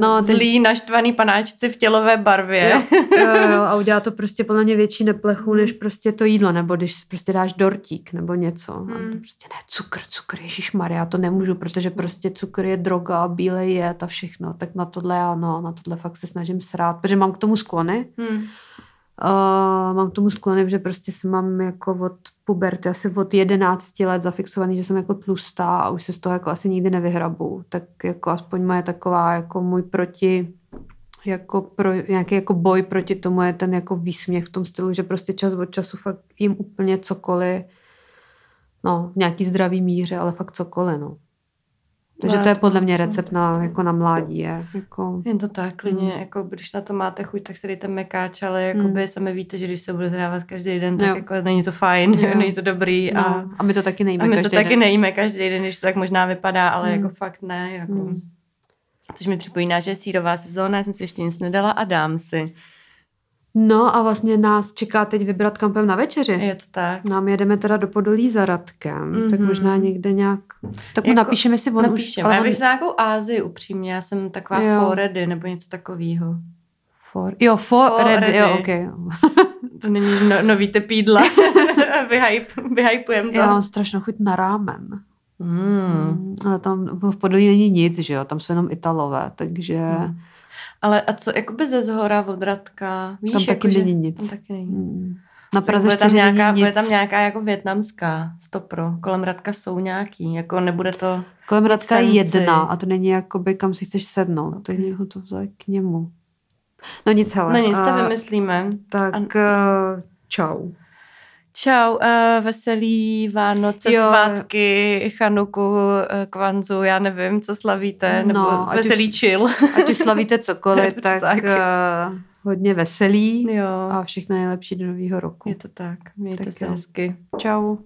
no, ty- zlý, naštvaný panáčci v tělové barvě. jo, *laughs* jo, jo, a udělá to prostě podle mě větší neplechu, než prostě to jídlo, nebo když prostě dáš dortík nebo něco. Hmm. prostě ne, cukr, cukr, ježišmarja, já to nemůžu, protože prostě cukr je droga, bílej jed a všechno. Tak na tohle já, no, na tohle fakt se snažím srát, protože mám k tomu sklony. Hmm. Uh, mám tomu sklony, že prostě si mám jako od puberty, asi od 11 let zafixovaný, že jsem jako tlustá a už se z toho jako asi nikdy nevyhrabu. Tak jako aspoň moje taková jako můj proti jako pro, nějaký jako boj proti tomu je ten jako výsměch v tom stylu, že prostě čas od času fakt jim úplně cokoliv, no, v nějaký zdravý míře, ale fakt cokoliv, no. Takže to je to- podle mě recept na, jako na mládí, je jako... Je to tak, klidně, Hmm. jako když na to máte chuť, tak si dejte mekáč, ale jakoby Hmm. sami víte, že když se bude hrávat každý den, tak Jo. jako není to fajn, Jo. *laughs* není to dobrý a, No, a my to taky nejíme a my to každý taky den. nejíme každý den, když to tak možná vypadá, ale Hmm. jako fakt ne, jako... Hmm. Což mi připomíná, že je sírová sezóna, já jsem si ještě nic nedala a dám si. No a vlastně nás čeká teď vybrat kampem na večeři. Je to tak. Nám jedeme teda do Podolí za Radkem, mm-hmm. tak Mhm. možná někde nějak... Tak mu Jako napíšeme si on už... Napíšem. ale Já on- bych za nějakou Ázii upřímně, já jsem taková Jo. foredy nebo něco takového. For, jo, for, For red, ready. jo, okay. *laughs* To není no, nový typ jídla. *laughs* Vyhype, vyhypujem to. Já mám strašnou chuť na rámen. Mm. Mm. Ale tam v Podolí není nic, že jo, tam jsou jenom Italové, takže Mm. Ale a co, jakoby ze zhora od Radka? Víš, tam taky jako, že- není nic. Tam taky není. Mm. Na Praze bude tam, 4 nějaká, bude tam nějaká jako větnamská stopro. Kolem Radka jsou nějaký, jako nebude to... Kolem Radka je jedna a to není jakoby, kam si chceš sednout. Tak ho to vzali k němu. No nic, hele. No nic, to vymyslíme. Tak A- uh, čau. Čau, uh, veselý Vánoce, Jo. svátky, Chanuku, uh, Kvanzu, já nevím, co slavíte, nebo No, veselý už- chill. Ať už slavíte cokoliv, *laughs* tak, Tak. uh, hodně veselý jo, a všechno nejlepší do nového roku. je to tak, mějte Tak se jo. hezky. Čau.